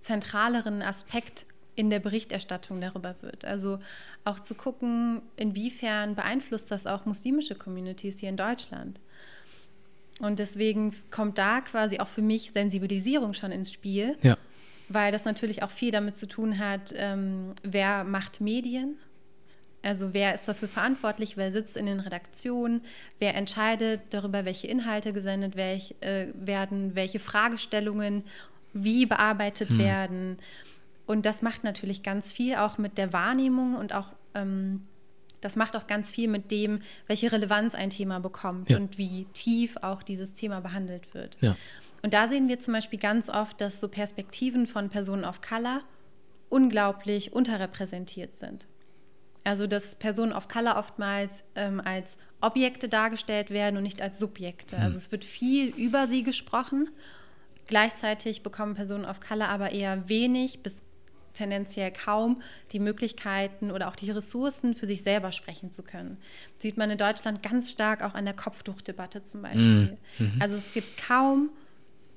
zentraleren Aspekt in der Berichterstattung darüber wird. Also auch zu gucken, inwiefern beeinflusst das auch muslimische Communities hier in Deutschland. Und deswegen kommt da quasi auch für mich Sensibilisierung schon ins Spiel, ja. weil das natürlich auch viel damit zu tun hat, ähm, wer macht Medien also wer ist dafür verantwortlich, wer sitzt in den Redaktionen, wer entscheidet darüber, welche Inhalte gesendet welch, äh, werden, welche Fragestellungen wie bearbeitet hm. werden. Und das macht natürlich ganz viel auch mit der Wahrnehmung und auch ähm, das macht auch ganz viel mit dem, welche Relevanz ein Thema bekommt ja. und wie tief auch dieses Thema behandelt wird. Ja. Und da sehen wir zum Beispiel ganz oft, dass so Perspektiven von Personen of Color unglaublich unterrepräsentiert sind. Also dass Personen of Color oftmals ähm, als Objekte dargestellt werden und nicht als Subjekte. Also es wird viel über sie gesprochen. Gleichzeitig bekommen Personen of Color aber eher wenig bis tendenziell kaum die Möglichkeiten oder auch die Ressourcen für sich selber sprechen zu können. Das sieht man in Deutschland ganz stark auch an der Kopftuchdebatte zum Beispiel. Mhm. Also es gibt kaum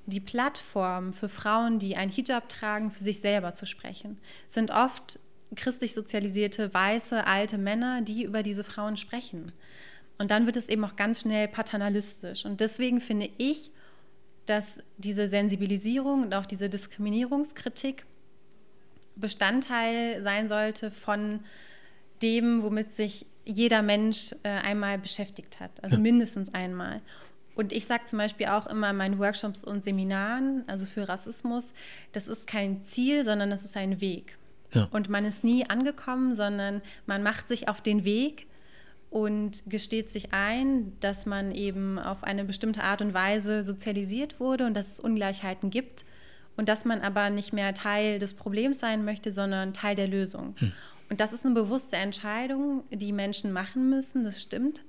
die Plattform für Frauen, die ein Hijab tragen, für sich selber zu sprechen. Es sind oft christlich sozialisierte, weiße, alte Männer, die über diese Frauen sprechen. Und dann wird es eben auch ganz schnell paternalistisch. Und deswegen finde ich, dass diese Sensibilisierung und auch diese Diskriminierungskritik Bestandteil sein sollte von dem, womit sich jeder Mensch äh, einmal beschäftigt hat, also ja. mindestens einmal. Und ich sage zum Beispiel auch immer in meinen Workshops und Seminaren, also für Rassismus, das ist kein Ziel, sondern das ist ein Weg. Ja. Und man ist nie angekommen, sondern man macht sich auf den Weg und gesteht sich ein, dass man eben auf eine bestimmte Art und Weise sozialisiert wurde und dass es Ungleichheiten gibt und dass man aber nicht mehr Teil des Problems sein möchte, sondern Teil der Lösung. Hm. Und das ist eine bewusste Entscheidung, die Menschen machen müssen, das stimmt.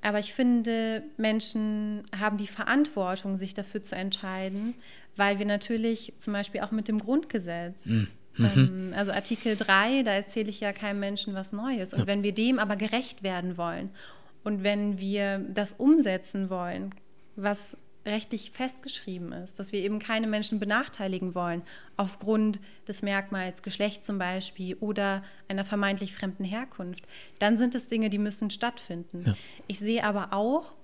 Aber ich finde, Menschen haben die Verantwortung, sich dafür zu entscheiden, weil wir natürlich zum Beispiel auch mit dem Grundgesetz, mhm. ähm, also Artikel 3, da erzähle ich ja keinem Menschen was Neues. Und ja. wenn wir dem aber gerecht werden wollen und wenn wir das umsetzen wollen, was rechtlich festgeschrieben ist, dass wir eben keine Menschen benachteiligen wollen aufgrund des Merkmals Geschlecht zum Beispiel oder einer vermeintlich fremden Herkunft, dann sind es Dinge, die müssen stattfinden. Ja. Ich sehe aber auch,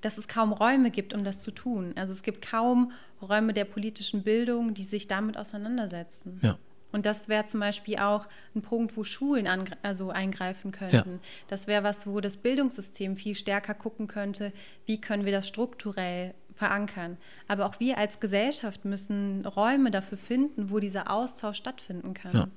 dass es kaum Räume gibt, um das zu tun. Also es gibt kaum Räume der politischen Bildung, die sich damit auseinandersetzen. Ja. Und das wäre zum Beispiel auch ein Punkt, wo Schulen also eingreifen könnten. Ja. Das wäre was, wo das Bildungssystem viel stärker gucken könnte, wie können wir das strukturell verankern. Aber auch wir als Gesellschaft müssen Räume dafür finden, wo dieser Austausch stattfinden kann. Ja.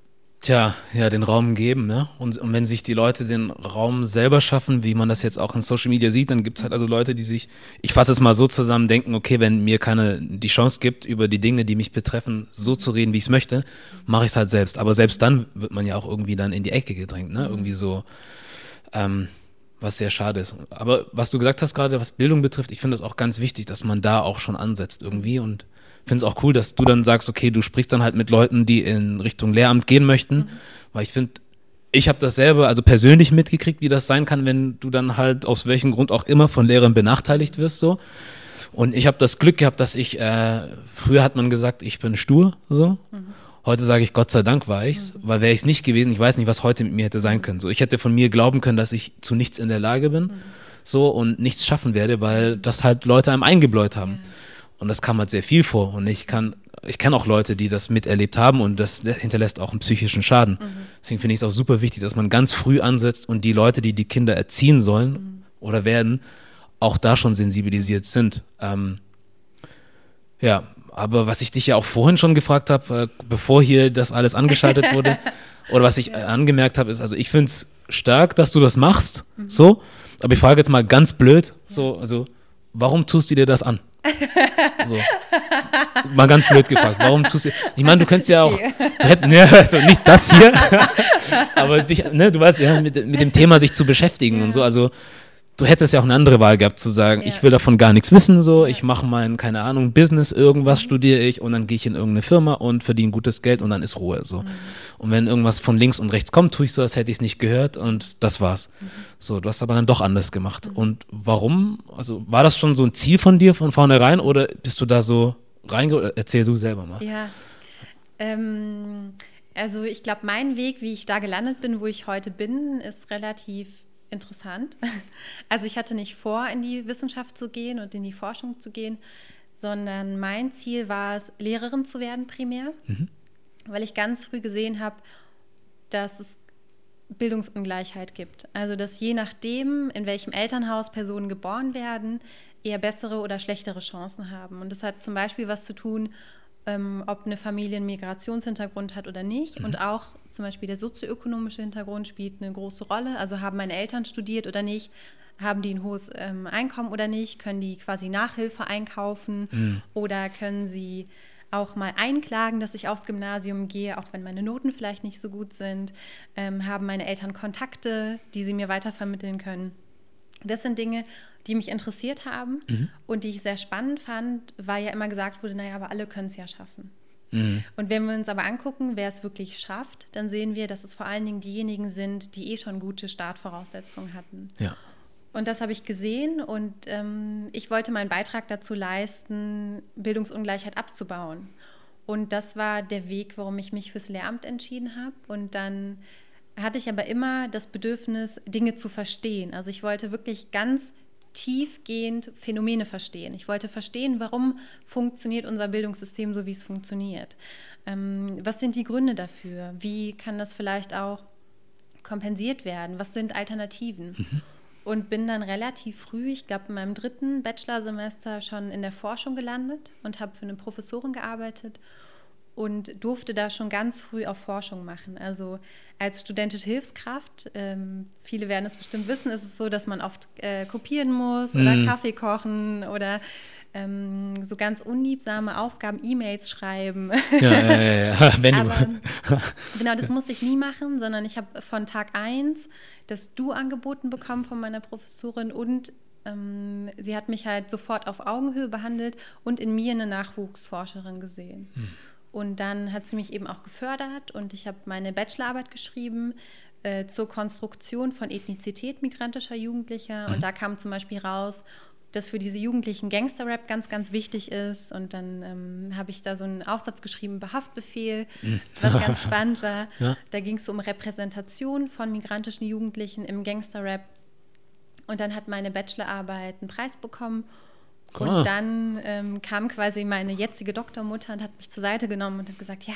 Tja, ja, den Raum geben, ne? Und, und, wenn sich die Leute den Raum selber schaffen, wie man das jetzt auch in Social Media sieht, dann gibt es halt also Leute, die sich, ich fasse es mal so zusammen, denken, okay, wenn mir keine die Chance gibt, über die Dinge, die mich betreffen, so zu reden, wie ich es möchte, mache ich es halt selbst. Aber selbst dann wird man ja auch irgendwie dann in die Ecke gedrängt, ne? Irgendwie so, ähm, was sehr schade ist. Aber was du gesagt hast gerade, was Bildung betrifft, ich finde es auch ganz wichtig, dass man da auch schon ansetzt irgendwie und finde es auch cool, dass du dann sagst, okay, du sprichst dann halt mit Leuten, die in Richtung Lehramt gehen möchten, mhm. weil ich finde, ich habe das selber also persönlich mitgekriegt, wie das sein kann, wenn du dann halt aus welchem Grund auch immer von Lehrern benachteiligt wirst so. Und ich habe das Glück gehabt, dass ich äh, früher hat man gesagt, ich bin stur so. Mhm. Heute sage ich, Gott sei Dank war ich's, mhm. weil wäre ich es nicht gewesen, ich weiß nicht, was heute mit mir hätte sein können. So, ich hätte von mir glauben können, dass ich zu nichts in der Lage bin, mhm. so und nichts schaffen werde, weil das halt Leute einem eingebläut haben. Ja. Und das kam halt sehr viel vor. Und ich kann, ich kenne auch Leute, die das miterlebt haben und das hinterlässt auch einen psychischen Schaden. Mhm. Deswegen finde ich es auch super wichtig, dass man ganz früh ansetzt und die Leute, die die Kinder erziehen sollen mhm. oder werden, auch da schon sensibilisiert sind. Ähm, ja, aber was ich dich ja auch vorhin schon gefragt habe, äh, bevor hier das alles angeschaltet wurde, oder was ich ja. äh, angemerkt habe, ist, also ich finde es stark, dass du das machst, mhm. so, aber ich frage jetzt mal ganz blöd, so, also warum tust du dir das an? So. Mal ganz blöd gefragt, warum tust du. Ich meine, du könntest ja auch. Du hätt, ne, also nicht das hier, aber dich, ne, du weißt ja, mit, mit dem Thema sich zu beschäftigen ja. und so. Also du hättest ja auch eine andere Wahl gehabt, zu sagen, ja. ich will davon gar nichts wissen, so, ich mache mein, keine Ahnung, Business, irgendwas mhm. studiere ich und dann gehe ich in irgendeine Firma und verdiene gutes Geld und dann ist Ruhe, so. Mhm. Und wenn irgendwas von links und rechts kommt, tue ich so, als hätte ich es nicht gehört und das war's. Mhm. So, du hast aber dann doch anders gemacht. Mhm. Und warum? Also, war das schon so ein Ziel von dir von vornherein oder bist du da so reinge... Erzähl du selber mal. Ja, ähm, also ich glaube, mein Weg, wie ich da gelandet bin, wo ich heute bin, ist relativ interessant. Also ich hatte nicht vor, in die Wissenschaft zu gehen und in die Forschung zu gehen, sondern mein Ziel war es, Lehrerin zu werden primär, mhm. weil ich ganz früh gesehen habe, dass es Bildungsungleichheit gibt. Also dass je nachdem, in welchem Elternhaus Personen geboren werden, eher bessere oder schlechtere Chancen haben. Und das hat zum Beispiel was zu tun, ähm, ob eine Familie einen Migrationshintergrund hat oder nicht. Mhm. Und auch zum Beispiel der sozioökonomische Hintergrund spielt eine große Rolle. Also haben meine Eltern studiert oder nicht? Haben die ein hohes ähm, Einkommen oder nicht? Können die quasi Nachhilfe einkaufen? Mhm. Oder können sie auch mal einklagen, dass ich aufs Gymnasium gehe, auch wenn meine Noten vielleicht nicht so gut sind? Ähm, haben meine Eltern Kontakte, die sie mir weitervermitteln können? Das sind Dinge, die mich interessiert haben mhm. und die ich sehr spannend fand, weil ja immer gesagt wurde, naja, aber alle können es ja schaffen. Mhm. Und wenn wir uns aber angucken, wer es wirklich schafft, dann sehen wir, dass es vor allen Dingen diejenigen sind, die eh schon gute Startvoraussetzungen hatten. Ja. Und das habe ich gesehen und ähm, ich wollte meinen Beitrag dazu leisten, Bildungsungleichheit abzubauen. Und das war der Weg, warum ich mich fürs Lehramt entschieden habe. Und dann hatte ich aber immer das Bedürfnis, Dinge zu verstehen. Also ich wollte wirklich ganz tiefgehend Phänomene verstehen. Ich wollte verstehen, warum funktioniert unser Bildungssystem so, wie es funktioniert. Ähm, was sind die Gründe dafür? Wie kann das vielleicht auch kompensiert werden? Was sind Alternativen? Mhm. Und bin dann relativ früh, ich glaube in meinem dritten Bachelorsemester, schon in der Forschung gelandet und habe für eine Professorin gearbeitet und durfte da schon ganz früh auf Forschung machen. Also als studentische Hilfskraft, ähm, viele werden es bestimmt wissen, ist es so, dass man oft äh, kopieren muss oder mm. Kaffee kochen oder ähm, so ganz unliebsame Aufgaben, E-Mails schreiben. Ja, ja, ja, ja. Wenn Aber, genau, das musste ich nie machen, sondern ich habe von Tag 1 das Du angeboten bekommen von meiner Professorin und ähm, sie hat mich halt sofort auf Augenhöhe behandelt und in mir eine Nachwuchsforscherin gesehen. Hm. Und dann hat sie mich eben auch gefördert und ich habe meine Bachelorarbeit geschrieben äh, zur Konstruktion von Ethnizität migrantischer Jugendlicher. Mhm. Und da kam zum Beispiel raus, dass für diese Jugendlichen Gangster-Rap ganz, ganz wichtig ist. Und dann ähm, habe ich da so einen Aufsatz geschrieben über Haftbefehl, mhm. was ganz spannend war. Ja. Da ging es so um Repräsentation von migrantischen Jugendlichen im Gangster-Rap. Und dann hat meine Bachelorarbeit einen Preis bekommen. Und ah. dann ähm, kam quasi meine jetzige Doktormutter und hat mich zur Seite genommen und hat gesagt, ja,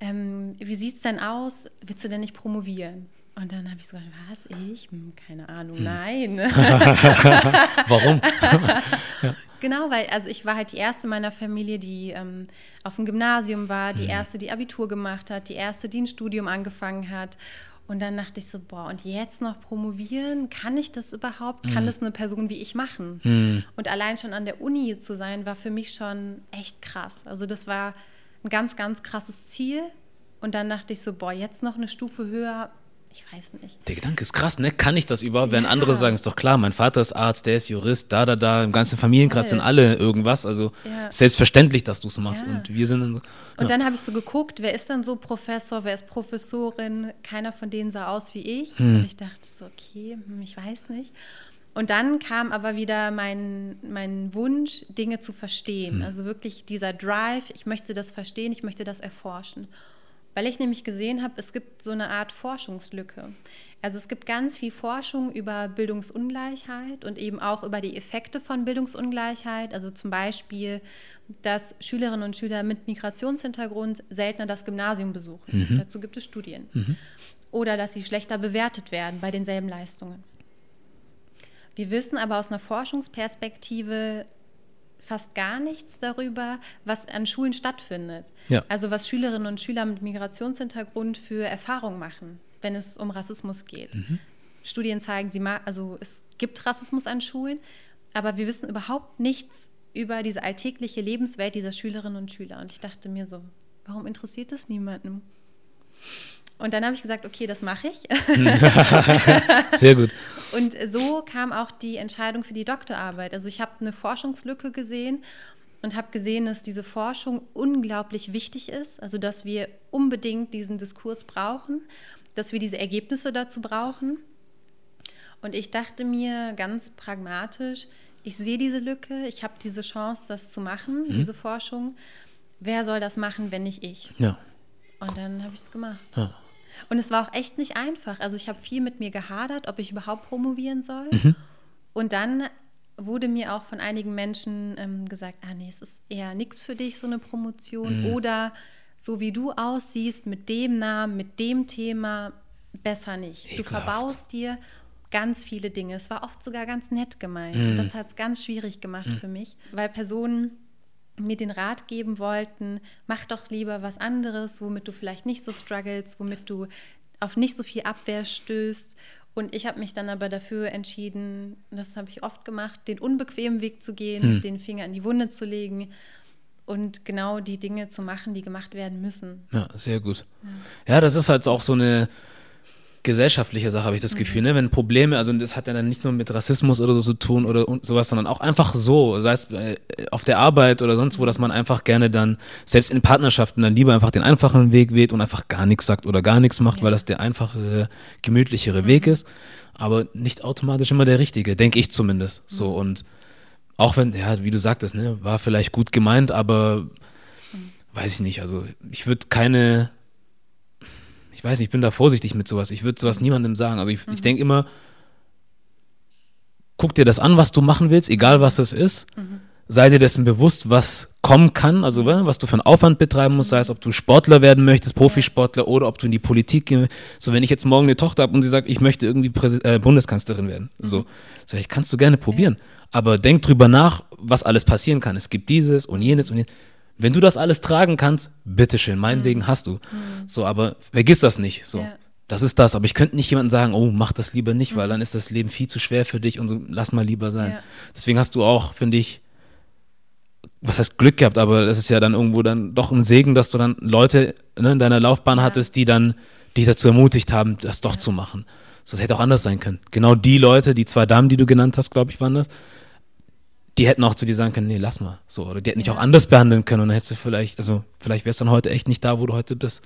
ähm, wie sieht es denn aus? Willst du denn nicht promovieren? Und dann habe ich so gesagt, was, ich? Hm, keine Ahnung, hm. nein. Warum? ja. Genau, weil also ich war halt die erste meiner Familie, die ähm, auf dem Gymnasium war, die mhm. erste, die Abitur gemacht hat, die erste, die ein Studium angefangen hat. Und dann dachte ich so, boah, und jetzt noch promovieren? Kann ich das überhaupt? Kann mhm. das eine Person wie ich machen? Mhm. Und allein schon an der Uni zu sein, war für mich schon echt krass. Also das war ein ganz, ganz krasses Ziel. Und dann dachte ich so, boah, jetzt noch eine Stufe höher, ich weiß nicht. Der Gedanke ist krass, ne? Kann ich das überhaupt? Ja. Wenn andere sagen, ist doch klar, mein Vater ist Arzt, der ist Jurist, da, da, da, im ganzen Familienkreis sind alle irgendwas. Also ja. selbstverständlich, dass du es machst. Ja. Und wir sind dann so, Und dann habe ich so geguckt, wer ist dann so Professor, wer ist Professorin? Keiner von denen sah aus wie ich. Hm. Und ich dachte so, okay, hm, ich weiß nicht. Und dann kam aber wieder mein, mein Wunsch, Dinge zu verstehen. Hm. Also wirklich dieser Drive, ich möchte das verstehen, ich möchte das erforschen weil ich nämlich gesehen habe, es gibt so eine Art Forschungslücke. Also es gibt ganz viel Forschung über Bildungsungleichheit und eben auch über die Effekte von Bildungsungleichheit. Also zum Beispiel, dass Schülerinnen und Schüler mit Migrationshintergrund seltener das Gymnasium besuchen. Mhm. Dazu gibt es Studien. Mhm. Oder dass sie schlechter bewertet werden bei denselben Leistungen. Wir wissen aber aus einer Forschungsperspektive fast gar nichts darüber, was an Schulen stattfindet. Ja. Also was Schülerinnen und Schüler mit Migrationshintergrund für Erfahrungen machen, wenn es um Rassismus geht. Mhm. Studien zeigen, sie also es gibt Rassismus an Schulen, aber wir wissen überhaupt nichts über diese alltägliche Lebenswelt dieser Schülerinnen und Schüler. Und ich dachte mir so, warum interessiert das niemandem? Und dann habe ich gesagt, okay, das mache ich. Sehr gut. Und so kam auch die Entscheidung für die Doktorarbeit. Also ich habe eine Forschungslücke gesehen und habe gesehen, dass diese Forschung unglaublich wichtig ist. Also dass wir unbedingt diesen Diskurs brauchen, dass wir diese Ergebnisse dazu brauchen. Und ich dachte mir ganz pragmatisch, ich sehe diese Lücke, ich habe diese Chance, das zu machen, mhm. diese Forschung. Wer soll das machen, wenn nicht ich? Ja. Und dann habe ich es gemacht. Ja. Und es war auch echt nicht einfach. Also ich habe viel mit mir gehadert, ob ich überhaupt promovieren soll. Mhm. Und dann wurde mir auch von einigen Menschen ähm, gesagt, ah nee, es ist eher nichts für dich, so eine Promotion. Mhm. Oder so wie du aussiehst, mit dem Namen, mit dem Thema, besser nicht. Ekelhaft. Du verbaust dir ganz viele Dinge. Es war oft sogar ganz nett gemeint. Mhm. Das hat es ganz schwierig gemacht mhm. für mich, weil Personen mir den Rat geben wollten, mach doch lieber was anderes, womit du vielleicht nicht so struggles, womit du auf nicht so viel Abwehr stößt. Und ich habe mich dann aber dafür entschieden, das habe ich oft gemacht, den unbequemen Weg zu gehen, hm. den Finger in die Wunde zu legen und genau die Dinge zu machen, die gemacht werden müssen. Ja, sehr gut. Ja, ja das ist halt auch so eine gesellschaftliche Sache, habe ich das mhm. Gefühl. Ne? Wenn Probleme, also das hat ja dann nicht nur mit Rassismus oder so zu tun oder sowas, sondern auch einfach so, sei es äh, auf der Arbeit oder sonst wo, dass man einfach gerne dann, selbst in Partnerschaften, dann lieber einfach den einfachen Weg wählt und einfach gar nichts sagt oder gar nichts macht, ja. weil das der einfachere, gemütlichere mhm. Weg ist. Aber nicht automatisch immer der richtige, denke ich zumindest. Mhm. So und auch wenn, ja, wie du sagtest, ne, war vielleicht gut gemeint, aber mhm. weiß ich nicht. Also ich würde keine ich weiß nicht, ich bin da vorsichtig mit sowas. Ich würde sowas niemandem sagen. Also ich, mhm. ich denke immer, guck dir das an, was du machen willst, egal was es ist. Mhm. sei dir dessen bewusst, was kommen kann, also was du für einen Aufwand betreiben musst, sei es, ob du Sportler werden möchtest, Profisportler oder ob du in die Politik gehen So, wenn ich jetzt morgen eine Tochter habe und sie sagt, ich möchte irgendwie Präsid äh, Bundeskanzlerin werden, mhm. so, sag ich, kannst du gerne probieren. Ja. Aber denk drüber nach, was alles passieren kann. Es gibt dieses und jenes und jenes. Wenn du das alles tragen kannst, bitteschön, meinen mhm. Segen hast du. Mhm. So, aber vergiss das nicht. So. Ja. Das ist das, aber ich könnte nicht jemandem sagen, oh, mach das lieber nicht, weil mhm. dann ist das Leben viel zu schwer für dich und so, lass mal lieber sein. Ja. Deswegen hast du auch, finde ich, was heißt Glück gehabt, aber das ist ja dann irgendwo dann doch ein Segen, dass du dann Leute ne, in deiner Laufbahn ja. hattest, die dann dich dazu ermutigt haben, das doch zu machen. So, das hätte auch anders sein können. Genau die Leute, die zwei Damen, die du genannt hast, glaube ich, waren das, die hätten auch zu dir sagen können, nee, lass mal. So, oder die hätten dich auch anders behandeln können und dann hättest du vielleicht, also vielleicht wärst du dann heute echt nicht da, wo du heute bist.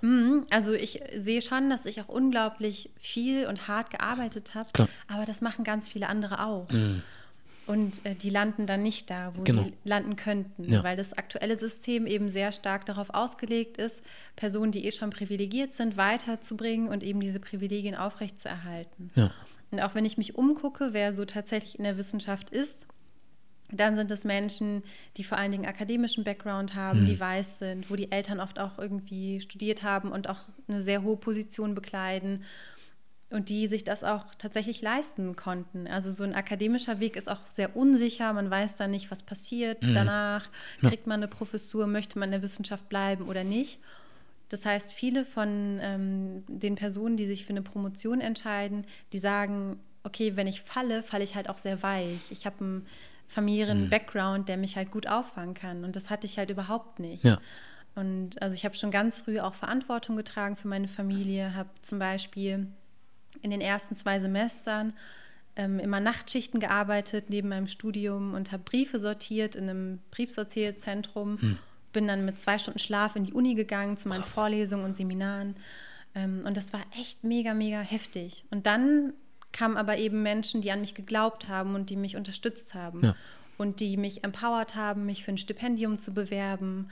Mhm, also ich sehe schon, dass ich auch unglaublich viel und hart gearbeitet habe, aber das machen ganz viele andere auch. Mhm. Und äh, die landen dann nicht da, wo genau. sie landen könnten, ja. weil das aktuelle System eben sehr stark darauf ausgelegt ist, Personen, die eh schon privilegiert sind, weiterzubringen und eben diese Privilegien aufrechtzuerhalten. Ja. Und auch wenn ich mich umgucke, wer so tatsächlich in der Wissenschaft ist, dann sind es Menschen, die vor allen Dingen akademischen Background haben, mhm. die weiß sind, wo die Eltern oft auch irgendwie studiert haben und auch eine sehr hohe Position bekleiden und die sich das auch tatsächlich leisten konnten. Also so ein akademischer Weg ist auch sehr unsicher, man weiß dann nicht, was passiert mhm. danach, kriegt man eine Professur, möchte man in der Wissenschaft bleiben oder nicht. Das heißt, viele von ähm, den Personen, die sich für eine Promotion entscheiden, die sagen, okay, wenn ich falle, falle ich halt auch sehr weich. Ich habe einen familiären mhm. Background, der mich halt gut auffangen kann. Und das hatte ich halt überhaupt nicht. Ja. Und also ich habe schon ganz früh auch Verantwortung getragen für meine Familie, habe zum Beispiel in den ersten zwei Semestern ähm, immer Nachtschichten gearbeitet neben meinem Studium und habe Briefe sortiert in einem Briefsortierzentrum. Hm. Bin dann mit zwei Stunden Schlaf in die Uni gegangen zu meinen Krass. Vorlesungen und Seminaren. Ähm, und das war echt mega, mega heftig. Und dann kamen aber eben Menschen, die an mich geglaubt haben und die mich unterstützt haben. Ja. Und die mich empowert haben, mich für ein Stipendium zu bewerben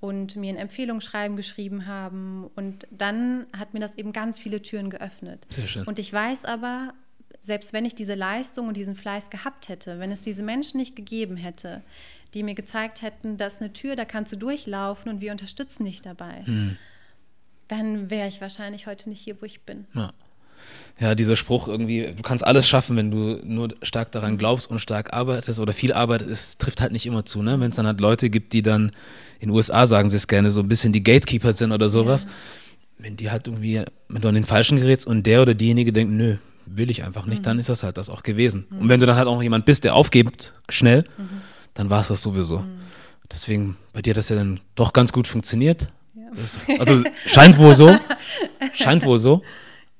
und mir ein Empfehlungsschreiben geschrieben haben. Und dann hat mir das eben ganz viele Türen geöffnet. Sehr schön. Und ich weiß aber, selbst wenn ich diese Leistung und diesen Fleiß gehabt hätte, wenn es diese Menschen nicht gegeben hätte, die mir gezeigt hätten, dass eine Tür, da kannst du durchlaufen und wir unterstützen dich dabei, hm. dann wäre ich wahrscheinlich heute nicht hier, wo ich bin. Ja ja, dieser Spruch irgendwie, du kannst alles schaffen, wenn du nur stark daran glaubst und stark arbeitest oder viel arbeitest, es trifft halt nicht immer zu, ne? Wenn es dann halt Leute gibt, die dann in den USA sagen sie es gerne, so ein bisschen die Gatekeeper sind oder sowas, ja. wenn die halt irgendwie, wenn du an den Falschen gerätst und der oder diejenige denkt, nö, will ich einfach nicht, mhm. dann ist das halt das auch gewesen. Mhm. Und wenn du dann halt auch noch jemand bist, der aufgibt, schnell, mhm. dann war es das sowieso. Mhm. Deswegen, bei dir hat das ja dann doch ganz gut funktioniert. Ja. Das, also scheint wohl so. scheint wohl so.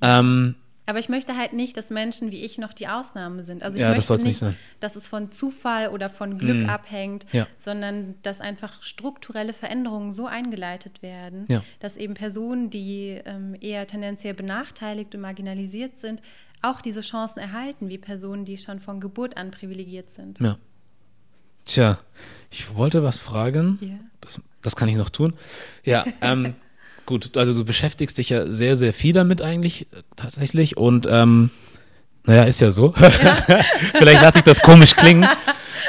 Ähm, aber ich möchte halt nicht, dass Menschen wie ich noch die Ausnahme sind. Also ich ja, möchte das nicht, nicht dass es von Zufall oder von Glück mhm. abhängt, ja. sondern dass einfach strukturelle Veränderungen so eingeleitet werden, ja. dass eben Personen, die ähm, eher tendenziell benachteiligt und marginalisiert sind, auch diese Chancen erhalten, wie Personen, die schon von Geburt an privilegiert sind. Ja. Tja, ich wollte was fragen. Yeah. Das, das kann ich noch tun. Ja, ähm, Gut, also du beschäftigst dich ja sehr, sehr viel damit eigentlich äh, tatsächlich und ähm, naja, ist ja so. Ja. Vielleicht lasse ich das komisch klingen.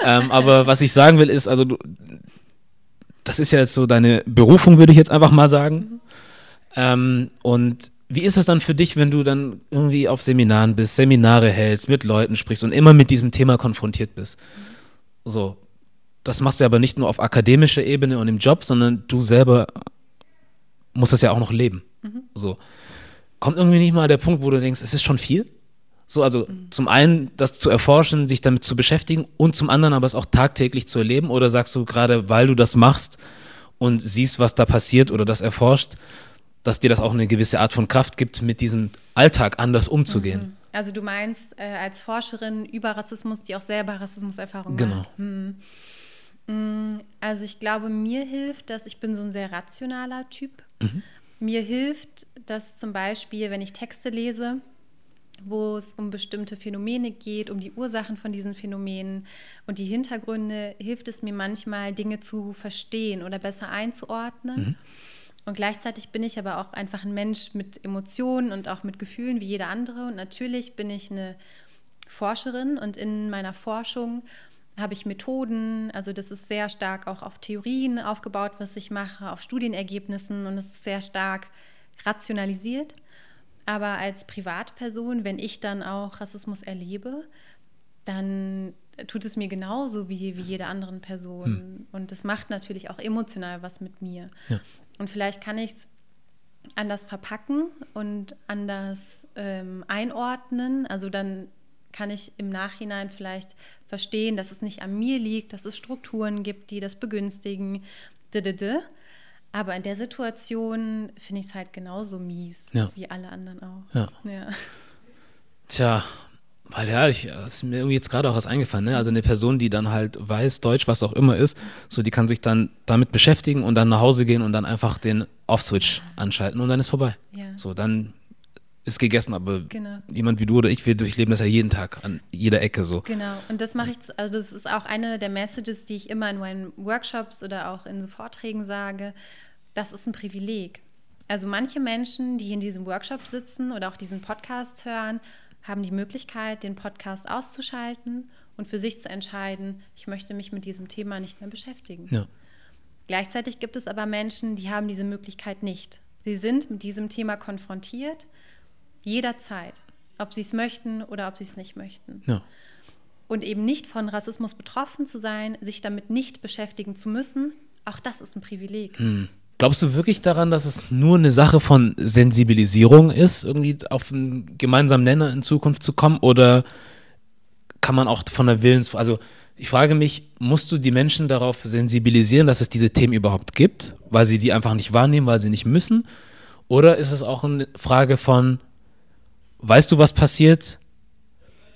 ähm, aber was ich sagen will, ist, also du, das ist ja jetzt so deine Berufung, würde ich jetzt einfach mal sagen. Ähm, und wie ist das dann für dich, wenn du dann irgendwie auf Seminaren bist, Seminare hältst, mit Leuten sprichst und immer mit diesem Thema konfrontiert bist? So, das machst du aber nicht nur auf akademischer Ebene und im Job, sondern du selber muss das ja auch noch leben. Mhm. So. Kommt irgendwie nicht mal der Punkt, wo du denkst, es ist schon viel? So, also mhm. zum einen das zu erforschen, sich damit zu beschäftigen und zum anderen aber es auch tagtäglich zu erleben oder sagst du gerade, weil du das machst und siehst, was da passiert oder das erforscht, dass dir das auch eine gewisse Art von Kraft gibt, mit diesem Alltag anders umzugehen? Mhm. Also du meinst äh, als Forscherin über Rassismus, die auch selber Rassismuserfahrungen genau. hat. Hm. Mm, also ich glaube, mir hilft, dass ich bin so ein sehr rationaler Typ. Mhm. Mir hilft, dass zum Beispiel, wenn ich Texte lese, wo es um bestimmte Phänomene geht, um die Ursachen von diesen Phänomenen und die Hintergründe, hilft es mir manchmal, Dinge zu verstehen oder besser einzuordnen. Mhm. Und gleichzeitig bin ich aber auch einfach ein Mensch mit Emotionen und auch mit Gefühlen wie jeder andere. Und natürlich bin ich eine Forscherin und in meiner Forschung habe ich Methoden, also das ist sehr stark auch auf Theorien aufgebaut, was ich mache, auf Studienergebnissen und es ist sehr stark rationalisiert. Aber als Privatperson, wenn ich dann auch Rassismus erlebe, dann tut es mir genauso wie, wie jede anderen Person. Hm. Und das macht natürlich auch emotional was mit mir. Ja. Und vielleicht kann ich es anders verpacken und anders ähm, einordnen. Also dann kann ich im Nachhinein vielleicht verstehen, dass es nicht an mir liegt, dass es Strukturen gibt, die das begünstigen. Aber in der Situation finde ich es halt genauso mies ja. wie alle anderen auch. Ja. ja. Tja, weil ja, ich, ist mir irgendwie jetzt gerade auch was eingefallen, ne? Also eine Person, die dann halt weiß, Deutsch, was auch immer ist, so die kann sich dann damit beschäftigen und dann nach Hause gehen und dann einfach den Off-Switch anschalten und dann ist vorbei. Ja. So, dann ist gegessen, aber genau. jemand wie du oder ich, wir durchleben das ja jeden Tag an jeder Ecke so. Genau, und das mache ich, also das ist auch eine der Messages, die ich immer in meinen Workshops oder auch in Vorträgen sage, das ist ein Privileg. Also manche Menschen, die in diesem Workshop sitzen oder auch diesen Podcast hören, haben die Möglichkeit, den Podcast auszuschalten und für sich zu entscheiden, ich möchte mich mit diesem Thema nicht mehr beschäftigen. Ja. Gleichzeitig gibt es aber Menschen, die haben diese Möglichkeit nicht. Sie sind mit diesem Thema konfrontiert, jederzeit, ob sie es möchten oder ob sie es nicht möchten. Ja. Und eben nicht von Rassismus betroffen zu sein, sich damit nicht beschäftigen zu müssen, auch das ist ein Privileg. Hm. Glaubst du wirklich daran, dass es nur eine Sache von Sensibilisierung ist, irgendwie auf einen gemeinsamen Nenner in Zukunft zu kommen? Oder kann man auch von der Willens, also ich frage mich, musst du die Menschen darauf sensibilisieren, dass es diese Themen überhaupt gibt, weil sie die einfach nicht wahrnehmen, weil sie nicht müssen? Oder ist es auch eine Frage von, weißt du, was passiert?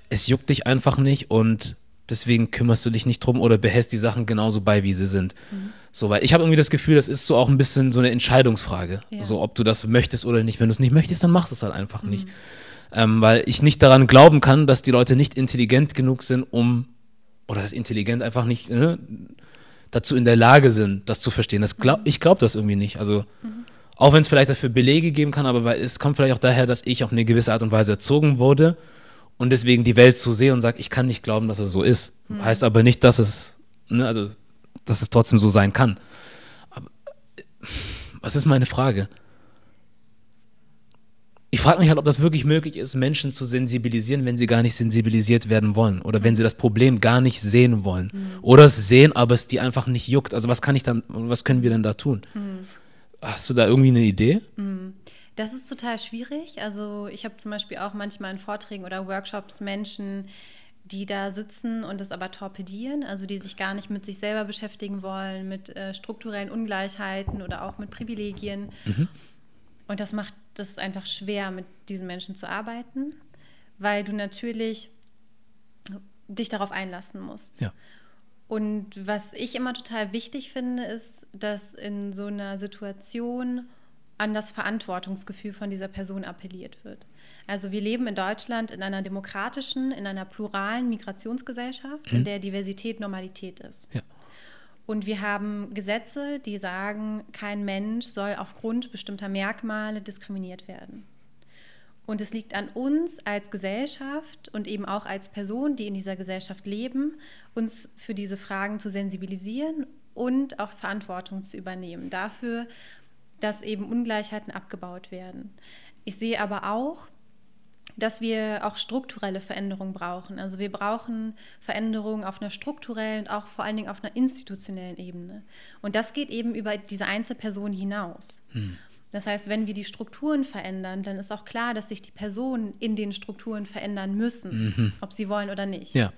Es juckt dich einfach nicht und deswegen kümmerst du dich nicht drum oder behältst die Sachen genauso bei, wie sie sind. Mhm. So, weil ich habe irgendwie das Gefühl, das ist so auch ein bisschen so eine Entscheidungsfrage. Ja. So, ob du das möchtest oder nicht. Wenn du es nicht möchtest, dann machst du es halt einfach mhm. nicht. Ähm, weil ich nicht daran glauben kann, dass die Leute nicht intelligent genug sind, um, oder das intelligent einfach nicht ne, dazu in der Lage sind, das zu verstehen. Das glaub, mhm. ich glaube das irgendwie nicht. Also, mhm. Auch wenn es vielleicht dafür Belege geben kann, aber weil es kommt vielleicht auch daher, dass ich auf eine gewisse Art und Weise erzogen wurde und deswegen die Welt so sehe und sage, ich kann nicht glauben, dass es so ist. Mhm. Heißt aber nicht, dass es, ne, also, dass es trotzdem so sein kann. Aber, was ist meine Frage? Ich frage mich halt, ob das wirklich möglich ist, Menschen zu sensibilisieren, wenn sie gar nicht sensibilisiert werden wollen oder wenn sie das Problem gar nicht sehen wollen mhm. oder es sehen, aber es die einfach nicht juckt. Also was kann ich dann, was können wir denn da tun? Mhm. Hast du da irgendwie eine Idee? Mhm. Das ist total schwierig. Also ich habe zum Beispiel auch manchmal in Vorträgen oder Workshops Menschen, die da sitzen und das aber torpedieren, also die sich gar nicht mit sich selber beschäftigen wollen, mit äh, strukturellen Ungleichheiten oder auch mit Privilegien. Mhm. Und das macht das einfach schwer, mit diesen Menschen zu arbeiten, weil du natürlich dich darauf einlassen musst. Ja. Und was ich immer total wichtig finde, ist, dass in so einer Situation an das Verantwortungsgefühl von dieser Person appelliert wird. Also wir leben in Deutschland in einer demokratischen, in einer pluralen Migrationsgesellschaft, mhm. in der Diversität Normalität ist. Ja. Und wir haben Gesetze, die sagen, kein Mensch soll aufgrund bestimmter Merkmale diskriminiert werden. Und es liegt an uns als Gesellschaft und eben auch als Person, die in dieser Gesellschaft leben, uns für diese Fragen zu sensibilisieren und auch Verantwortung zu übernehmen dafür, dass eben Ungleichheiten abgebaut werden. Ich sehe aber auch, dass wir auch strukturelle Veränderungen brauchen. Also wir brauchen Veränderungen auf einer strukturellen auch vor allen Dingen auf einer institutionellen Ebene. Und das geht eben über diese Einzelperson hinaus. Hm. Das heißt, wenn wir die Strukturen verändern, dann ist auch klar, dass sich die Personen in den Strukturen verändern müssen, mhm. ob sie wollen oder nicht. Ja.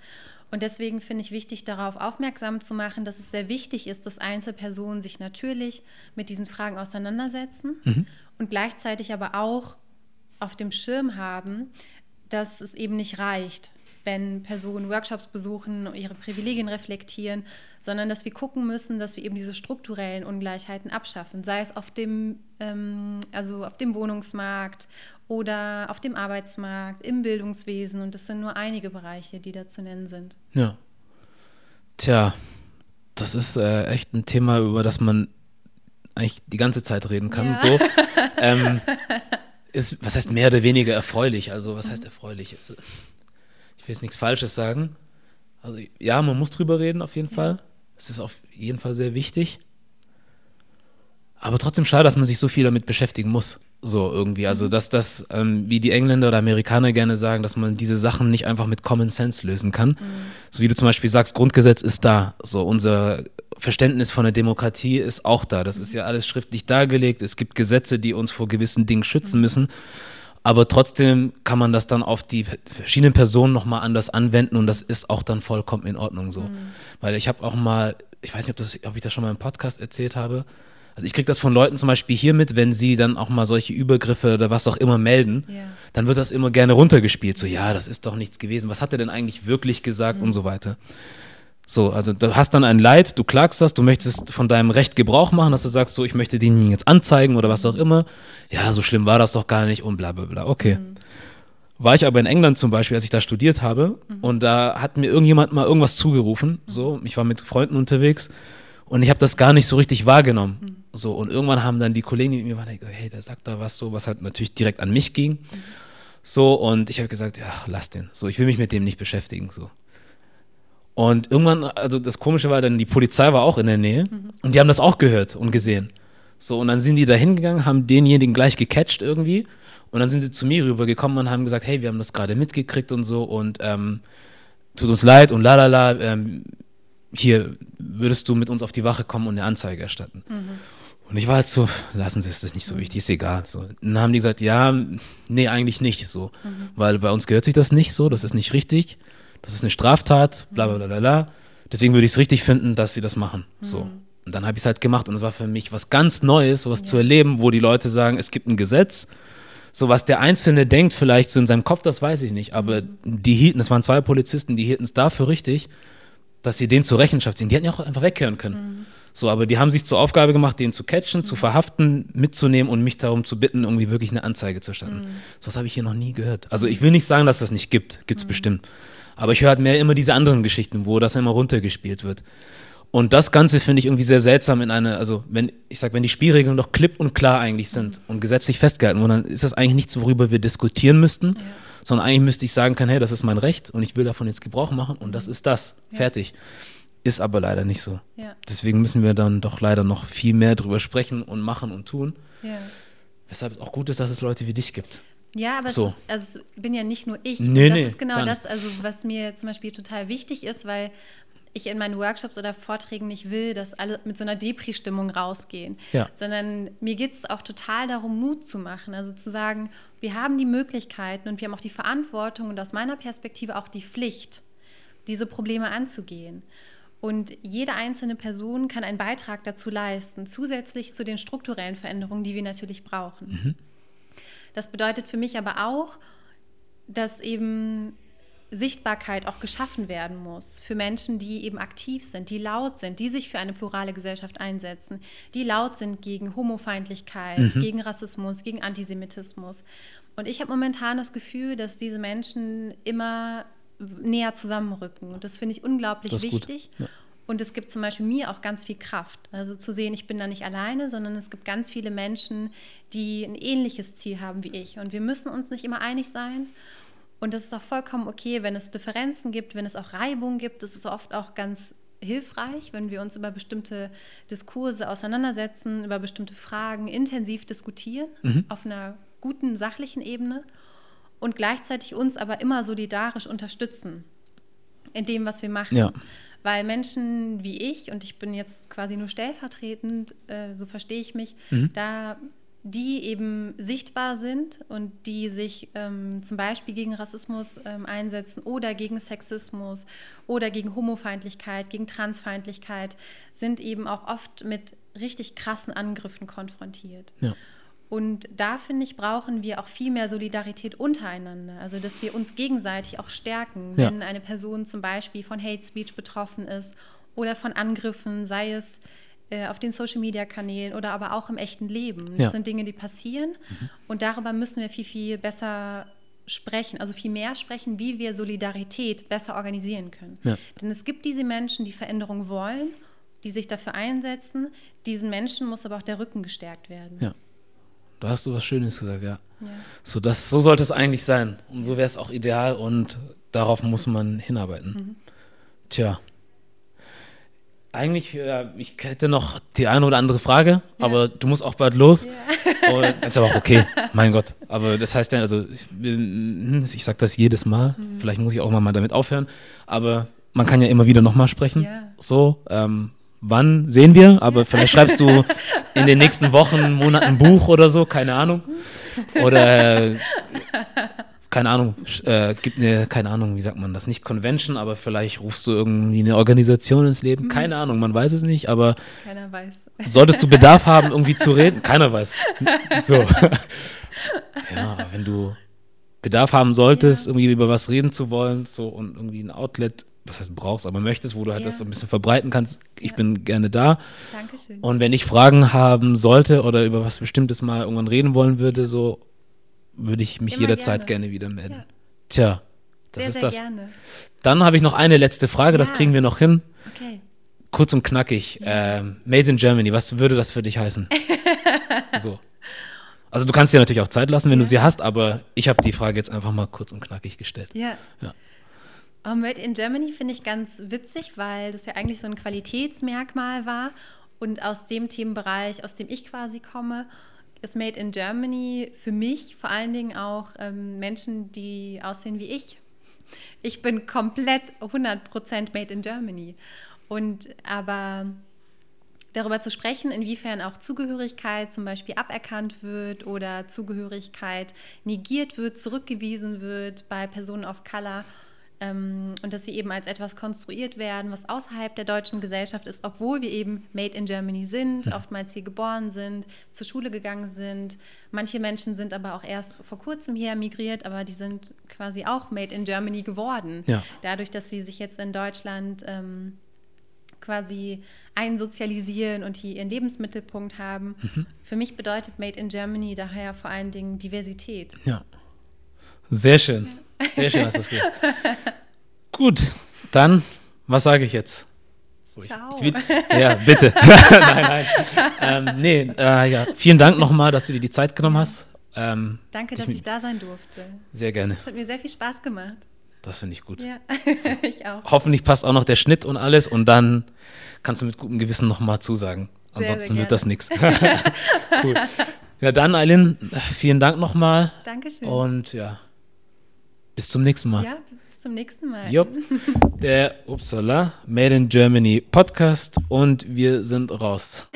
Und deswegen finde ich wichtig, darauf aufmerksam zu machen, dass es sehr wichtig ist, dass Einzelpersonen sich natürlich mit diesen Fragen auseinandersetzen mhm. und gleichzeitig aber auch auf dem Schirm haben, dass es eben nicht reicht, wenn Personen Workshops besuchen und ihre Privilegien reflektieren, sondern dass wir gucken müssen, dass wir eben diese strukturellen Ungleichheiten abschaffen, sei es auf dem, ähm, also auf dem Wohnungsmarkt oder auf dem Arbeitsmarkt, im Bildungswesen. Und das sind nur einige Bereiche, die da zu nennen sind. Ja. Tja, das ist äh, echt ein Thema, über das man eigentlich die ganze Zeit reden kann. Ja. So. ähm, ist, was heißt mehr oder weniger erfreulich? Also, was heißt erfreulich? Ist, ich will jetzt nichts Falsches sagen, Also ja, man muss drüber reden auf jeden ja. Fall. Es ist auf jeden Fall sehr wichtig. Aber trotzdem schade, dass man sich so viel damit beschäftigen muss. So irgendwie. Also, mhm. dass das, ähm, wie die Engländer oder Amerikaner gerne sagen, dass man diese Sachen nicht einfach mit Common Sense lösen kann. Mhm. So wie du zum Beispiel sagst, Grundgesetz ist da. So unser Verständnis von der Demokratie ist auch da. Das ist ja alles schriftlich dargelegt. Es gibt Gesetze, die uns vor gewissen Dingen schützen mhm. müssen. Aber trotzdem kann man das dann auf die verschiedenen Personen nochmal anders anwenden und das ist auch dann vollkommen in Ordnung so. Mhm. Weil ich habe auch mal, ich weiß nicht, ob, das, ob ich das schon mal im Podcast erzählt habe, also ich kriege das von Leuten zum Beispiel hier mit, wenn sie dann auch mal solche Übergriffe oder was auch immer melden, ja. dann wird das immer gerne runtergespielt. So, ja, das ist doch nichts gewesen. Was hat er denn eigentlich wirklich gesagt mhm. und so weiter. So, also du hast dann ein Leid, du klagst das, du möchtest von deinem Recht Gebrauch machen, dass du sagst, so, ich möchte denjenigen jetzt anzeigen oder was auch immer. Ja, so schlimm war das doch gar nicht und bla bla bla. Okay. Mhm. War ich aber in England zum Beispiel, als ich da studiert habe, mhm. und da hat mir irgendjemand mal irgendwas zugerufen. So, ich war mit Freunden unterwegs und ich habe das gar nicht so richtig wahrgenommen. Mhm. So, und irgendwann haben dann die Kollegen mit mir waren, hey, der sagt da was so, was halt natürlich direkt an mich ging. Mhm. So, und ich habe gesagt, ja, lass den. So, ich will mich mit dem nicht beschäftigen. So. Und irgendwann, also das Komische war dann, die Polizei war auch in der Nähe mhm. und die haben das auch gehört und gesehen. So, und dann sind die da hingegangen, haben denjenigen gleich gecatcht irgendwie. Und dann sind sie zu mir rübergekommen und haben gesagt, hey, wir haben das gerade mitgekriegt und so und ähm, tut uns leid und lalala, ähm, hier würdest du mit uns auf die Wache kommen und eine Anzeige erstatten. Mhm. Und ich war halt so, lassen Sie es, das ist nicht so wichtig, ist egal. So, dann haben die gesagt, ja, nee, eigentlich nicht so. Mhm. Weil bei uns gehört sich das nicht so, das ist nicht richtig, das ist eine Straftat, bla bla bla bla. Deswegen würde ich es richtig finden, dass sie das machen. So. Mhm. Und dann habe ich es halt gemacht und es war für mich was ganz Neues, sowas ja. zu erleben, wo die Leute sagen, es gibt ein Gesetz. So was der Einzelne denkt, vielleicht so in seinem Kopf, das weiß ich nicht. Aber mhm. die hielten, es waren zwei Polizisten, die hielten es dafür richtig, dass sie den zur Rechenschaft ziehen. Die hätten ja auch einfach weghören können. Mhm. So, aber die haben sich zur Aufgabe gemacht, den zu catchen, mhm. zu verhaften, mitzunehmen und mich darum zu bitten, irgendwie wirklich eine Anzeige zu erstatten. Mhm. So was habe ich hier noch nie gehört. Also ich will nicht sagen, dass das nicht gibt. Gibt es mhm. bestimmt. Aber ich höre halt mehr immer diese anderen Geschichten, wo das immer runtergespielt wird. Und das Ganze finde ich irgendwie sehr seltsam in einer, also wenn, ich sag, wenn die Spielregeln doch klipp und klar eigentlich sind mhm. und gesetzlich festgehalten wurden, dann ist das eigentlich nichts, worüber wir diskutieren müssten. Ja sondern eigentlich müsste ich sagen können, hey, das ist mein Recht und ich will davon jetzt Gebrauch machen und das ist das. Ja. Fertig. Ist aber leider nicht so. Ja. Deswegen müssen wir dann doch leider noch viel mehr drüber sprechen und machen und tun. Ja. Weshalb es auch gut ist, dass es Leute wie dich gibt. Ja, aber so. es, ist, also bin ja nicht nur ich. Nee, das nee, ist genau das, also was mir zum Beispiel total wichtig ist, weil ich in meinen Workshops oder Vorträgen nicht will, dass alle mit so einer Depri-Stimmung rausgehen, ja. sondern mir geht es auch total darum, Mut zu machen. Also zu sagen, wir haben die Möglichkeiten und wir haben auch die Verantwortung und aus meiner Perspektive auch die Pflicht, diese Probleme anzugehen. Und jede einzelne Person kann einen Beitrag dazu leisten, zusätzlich zu den strukturellen Veränderungen, die wir natürlich brauchen. Mhm. Das bedeutet für mich aber auch, dass eben Sichtbarkeit auch geschaffen werden muss für Menschen, die eben aktiv sind, die laut sind, die sich für eine plurale Gesellschaft einsetzen, die laut sind gegen Homofeindlichkeit, mhm. gegen Rassismus, gegen Antisemitismus. Und ich habe momentan das Gefühl, dass diese Menschen immer näher zusammenrücken. Und das finde ich unglaublich wichtig. Ja. Und es gibt zum Beispiel mir auch ganz viel Kraft. Also zu sehen, ich bin da nicht alleine, sondern es gibt ganz viele Menschen, die ein ähnliches Ziel haben wie ich. Und wir müssen uns nicht immer einig sein. Und das ist auch vollkommen okay, wenn es Differenzen gibt, wenn es auch Reibung gibt. Das ist oft auch ganz hilfreich, wenn wir uns über bestimmte Diskurse auseinandersetzen, über bestimmte Fragen intensiv diskutieren, mhm. auf einer guten, sachlichen Ebene und gleichzeitig uns aber immer solidarisch unterstützen in dem, was wir machen. Ja. Weil Menschen wie ich, und ich bin jetzt quasi nur stellvertretend, äh, so verstehe ich mich, mhm. da die eben sichtbar sind und die sich ähm, zum Beispiel gegen Rassismus ähm, einsetzen oder gegen Sexismus oder gegen Homofeindlichkeit, gegen Transfeindlichkeit, sind eben auch oft mit richtig krassen Angriffen konfrontiert. Ja. Und da finde ich, brauchen wir auch viel mehr Solidarität untereinander. Also, dass wir uns gegenseitig auch stärken, ja. wenn eine Person zum Beispiel von Hate Speech betroffen ist oder von Angriffen, sei es äh, auf den Social-Media-Kanälen oder aber auch im echten Leben. Das ja. sind Dinge, die passieren mhm. und darüber müssen wir viel, viel besser sprechen, also viel mehr sprechen, wie wir Solidarität besser organisieren können. Ja. Denn es gibt diese Menschen, die Veränderung wollen, die sich dafür einsetzen. Diesen Menschen muss aber auch der Rücken gestärkt werden. Ja. Da hast du was Schönes gesagt, ja. ja. So, das, so sollte es eigentlich sein. Und so wäre es auch ideal und darauf muss man hinarbeiten. Mhm. Tja. Eigentlich, äh, ich hätte noch die eine oder andere Frage, ja. aber du musst auch bald los. Ja. Und das ist aber auch okay, mein Gott. Aber das heißt ja, also ich, hm, ich sage das jedes Mal, mhm. vielleicht muss ich auch mal damit aufhören, aber man kann ja immer wieder nochmal sprechen. Ja. So, ähm, wann sehen wir, aber vielleicht schreibst du in den nächsten Wochen, Monaten ein Buch oder so, keine Ahnung. Oder keine Ahnung, äh, gibt eine, keine Ahnung, wie sagt man das, nicht Convention, aber vielleicht rufst du irgendwie eine Organisation ins Leben, mhm. keine Ahnung, man weiß es nicht, aber keiner weiß. solltest du Bedarf haben, irgendwie zu reden, keiner weiß. So. ja, wenn du Bedarf haben solltest, ja. irgendwie über was reden zu wollen, so und irgendwie ein Outlet, was heißt brauchst, aber möchtest, wo du halt ja. das so ein bisschen verbreiten kannst, ich ja. bin gerne da. Dankeschön. Und wenn ich Fragen haben sollte oder über was Bestimmtes mal irgendwann reden wollen würde, so würde ich mich Immer jederzeit gerne, gerne wieder melden. Ja. Tja, das sehr, ist sehr das. Gerne. Dann habe ich noch eine letzte Frage, das kriegen wir noch hin. Okay. Kurz und knackig. Ähm, Made in Germany, was würde das für dich heißen? so. Also du kannst dir natürlich auch Zeit lassen, wenn du sie hast, aber ich habe die Frage jetzt einfach mal kurz und knackig gestellt. Ja. ja. Oh, Made in Germany finde ich ganz witzig, weil das ja eigentlich so ein Qualitätsmerkmal war und aus dem Themenbereich, aus dem ich quasi komme ist Made in Germany für mich vor allen Dingen auch ähm, Menschen, die aussehen wie ich. Ich bin komplett 100% Made in Germany. Und aber darüber zu sprechen, inwiefern auch Zugehörigkeit zum Beispiel aberkannt wird oder Zugehörigkeit negiert wird, zurückgewiesen wird bei Personen of Color ähm, und dass sie eben als etwas konstruiert werden, was außerhalb der deutschen Gesellschaft ist, obwohl wir eben made in Germany sind, ja. oftmals hier geboren sind, zur Schule gegangen sind. Manche Menschen sind aber auch erst vor kurzem hier migriert, aber die sind quasi auch made in Germany geworden. Ja. Dadurch, dass sie sich jetzt in Deutschland ähm, quasi einsozialisieren und hier ihren Lebensmittelpunkt haben. Mhm. Für mich bedeutet Made in Germany daher vor allen Dingen Diversität. Ja. Sehr schön. Ja. Sehr schön hast du das gesagt. Gut, dann, was sage ich jetzt? So, Ciao. Ich, ich ja, bitte. nein, nein. Ähm, nee, äh, ja. Vielen Dank nochmal, dass du dir die Zeit genommen hast. Ähm, Danke, dass ich da sein durfte. Sehr gerne. Es hat mir sehr viel Spaß gemacht. Das finde ich gut. Ja, so. ich auch. Hoffentlich passt auch noch der Schnitt und alles und dann kannst du mit gutem Gewissen nochmal zusagen. Ansonsten sehr, sehr wird das nichts. cool. Ja, dann, Eileen, vielen Dank nochmal. Dankeschön. Und ja. Bis zum nächsten Mal. Ja, bis zum nächsten Mal. Jupp. Der Upsala Made in Germany Podcast und wir sind raus.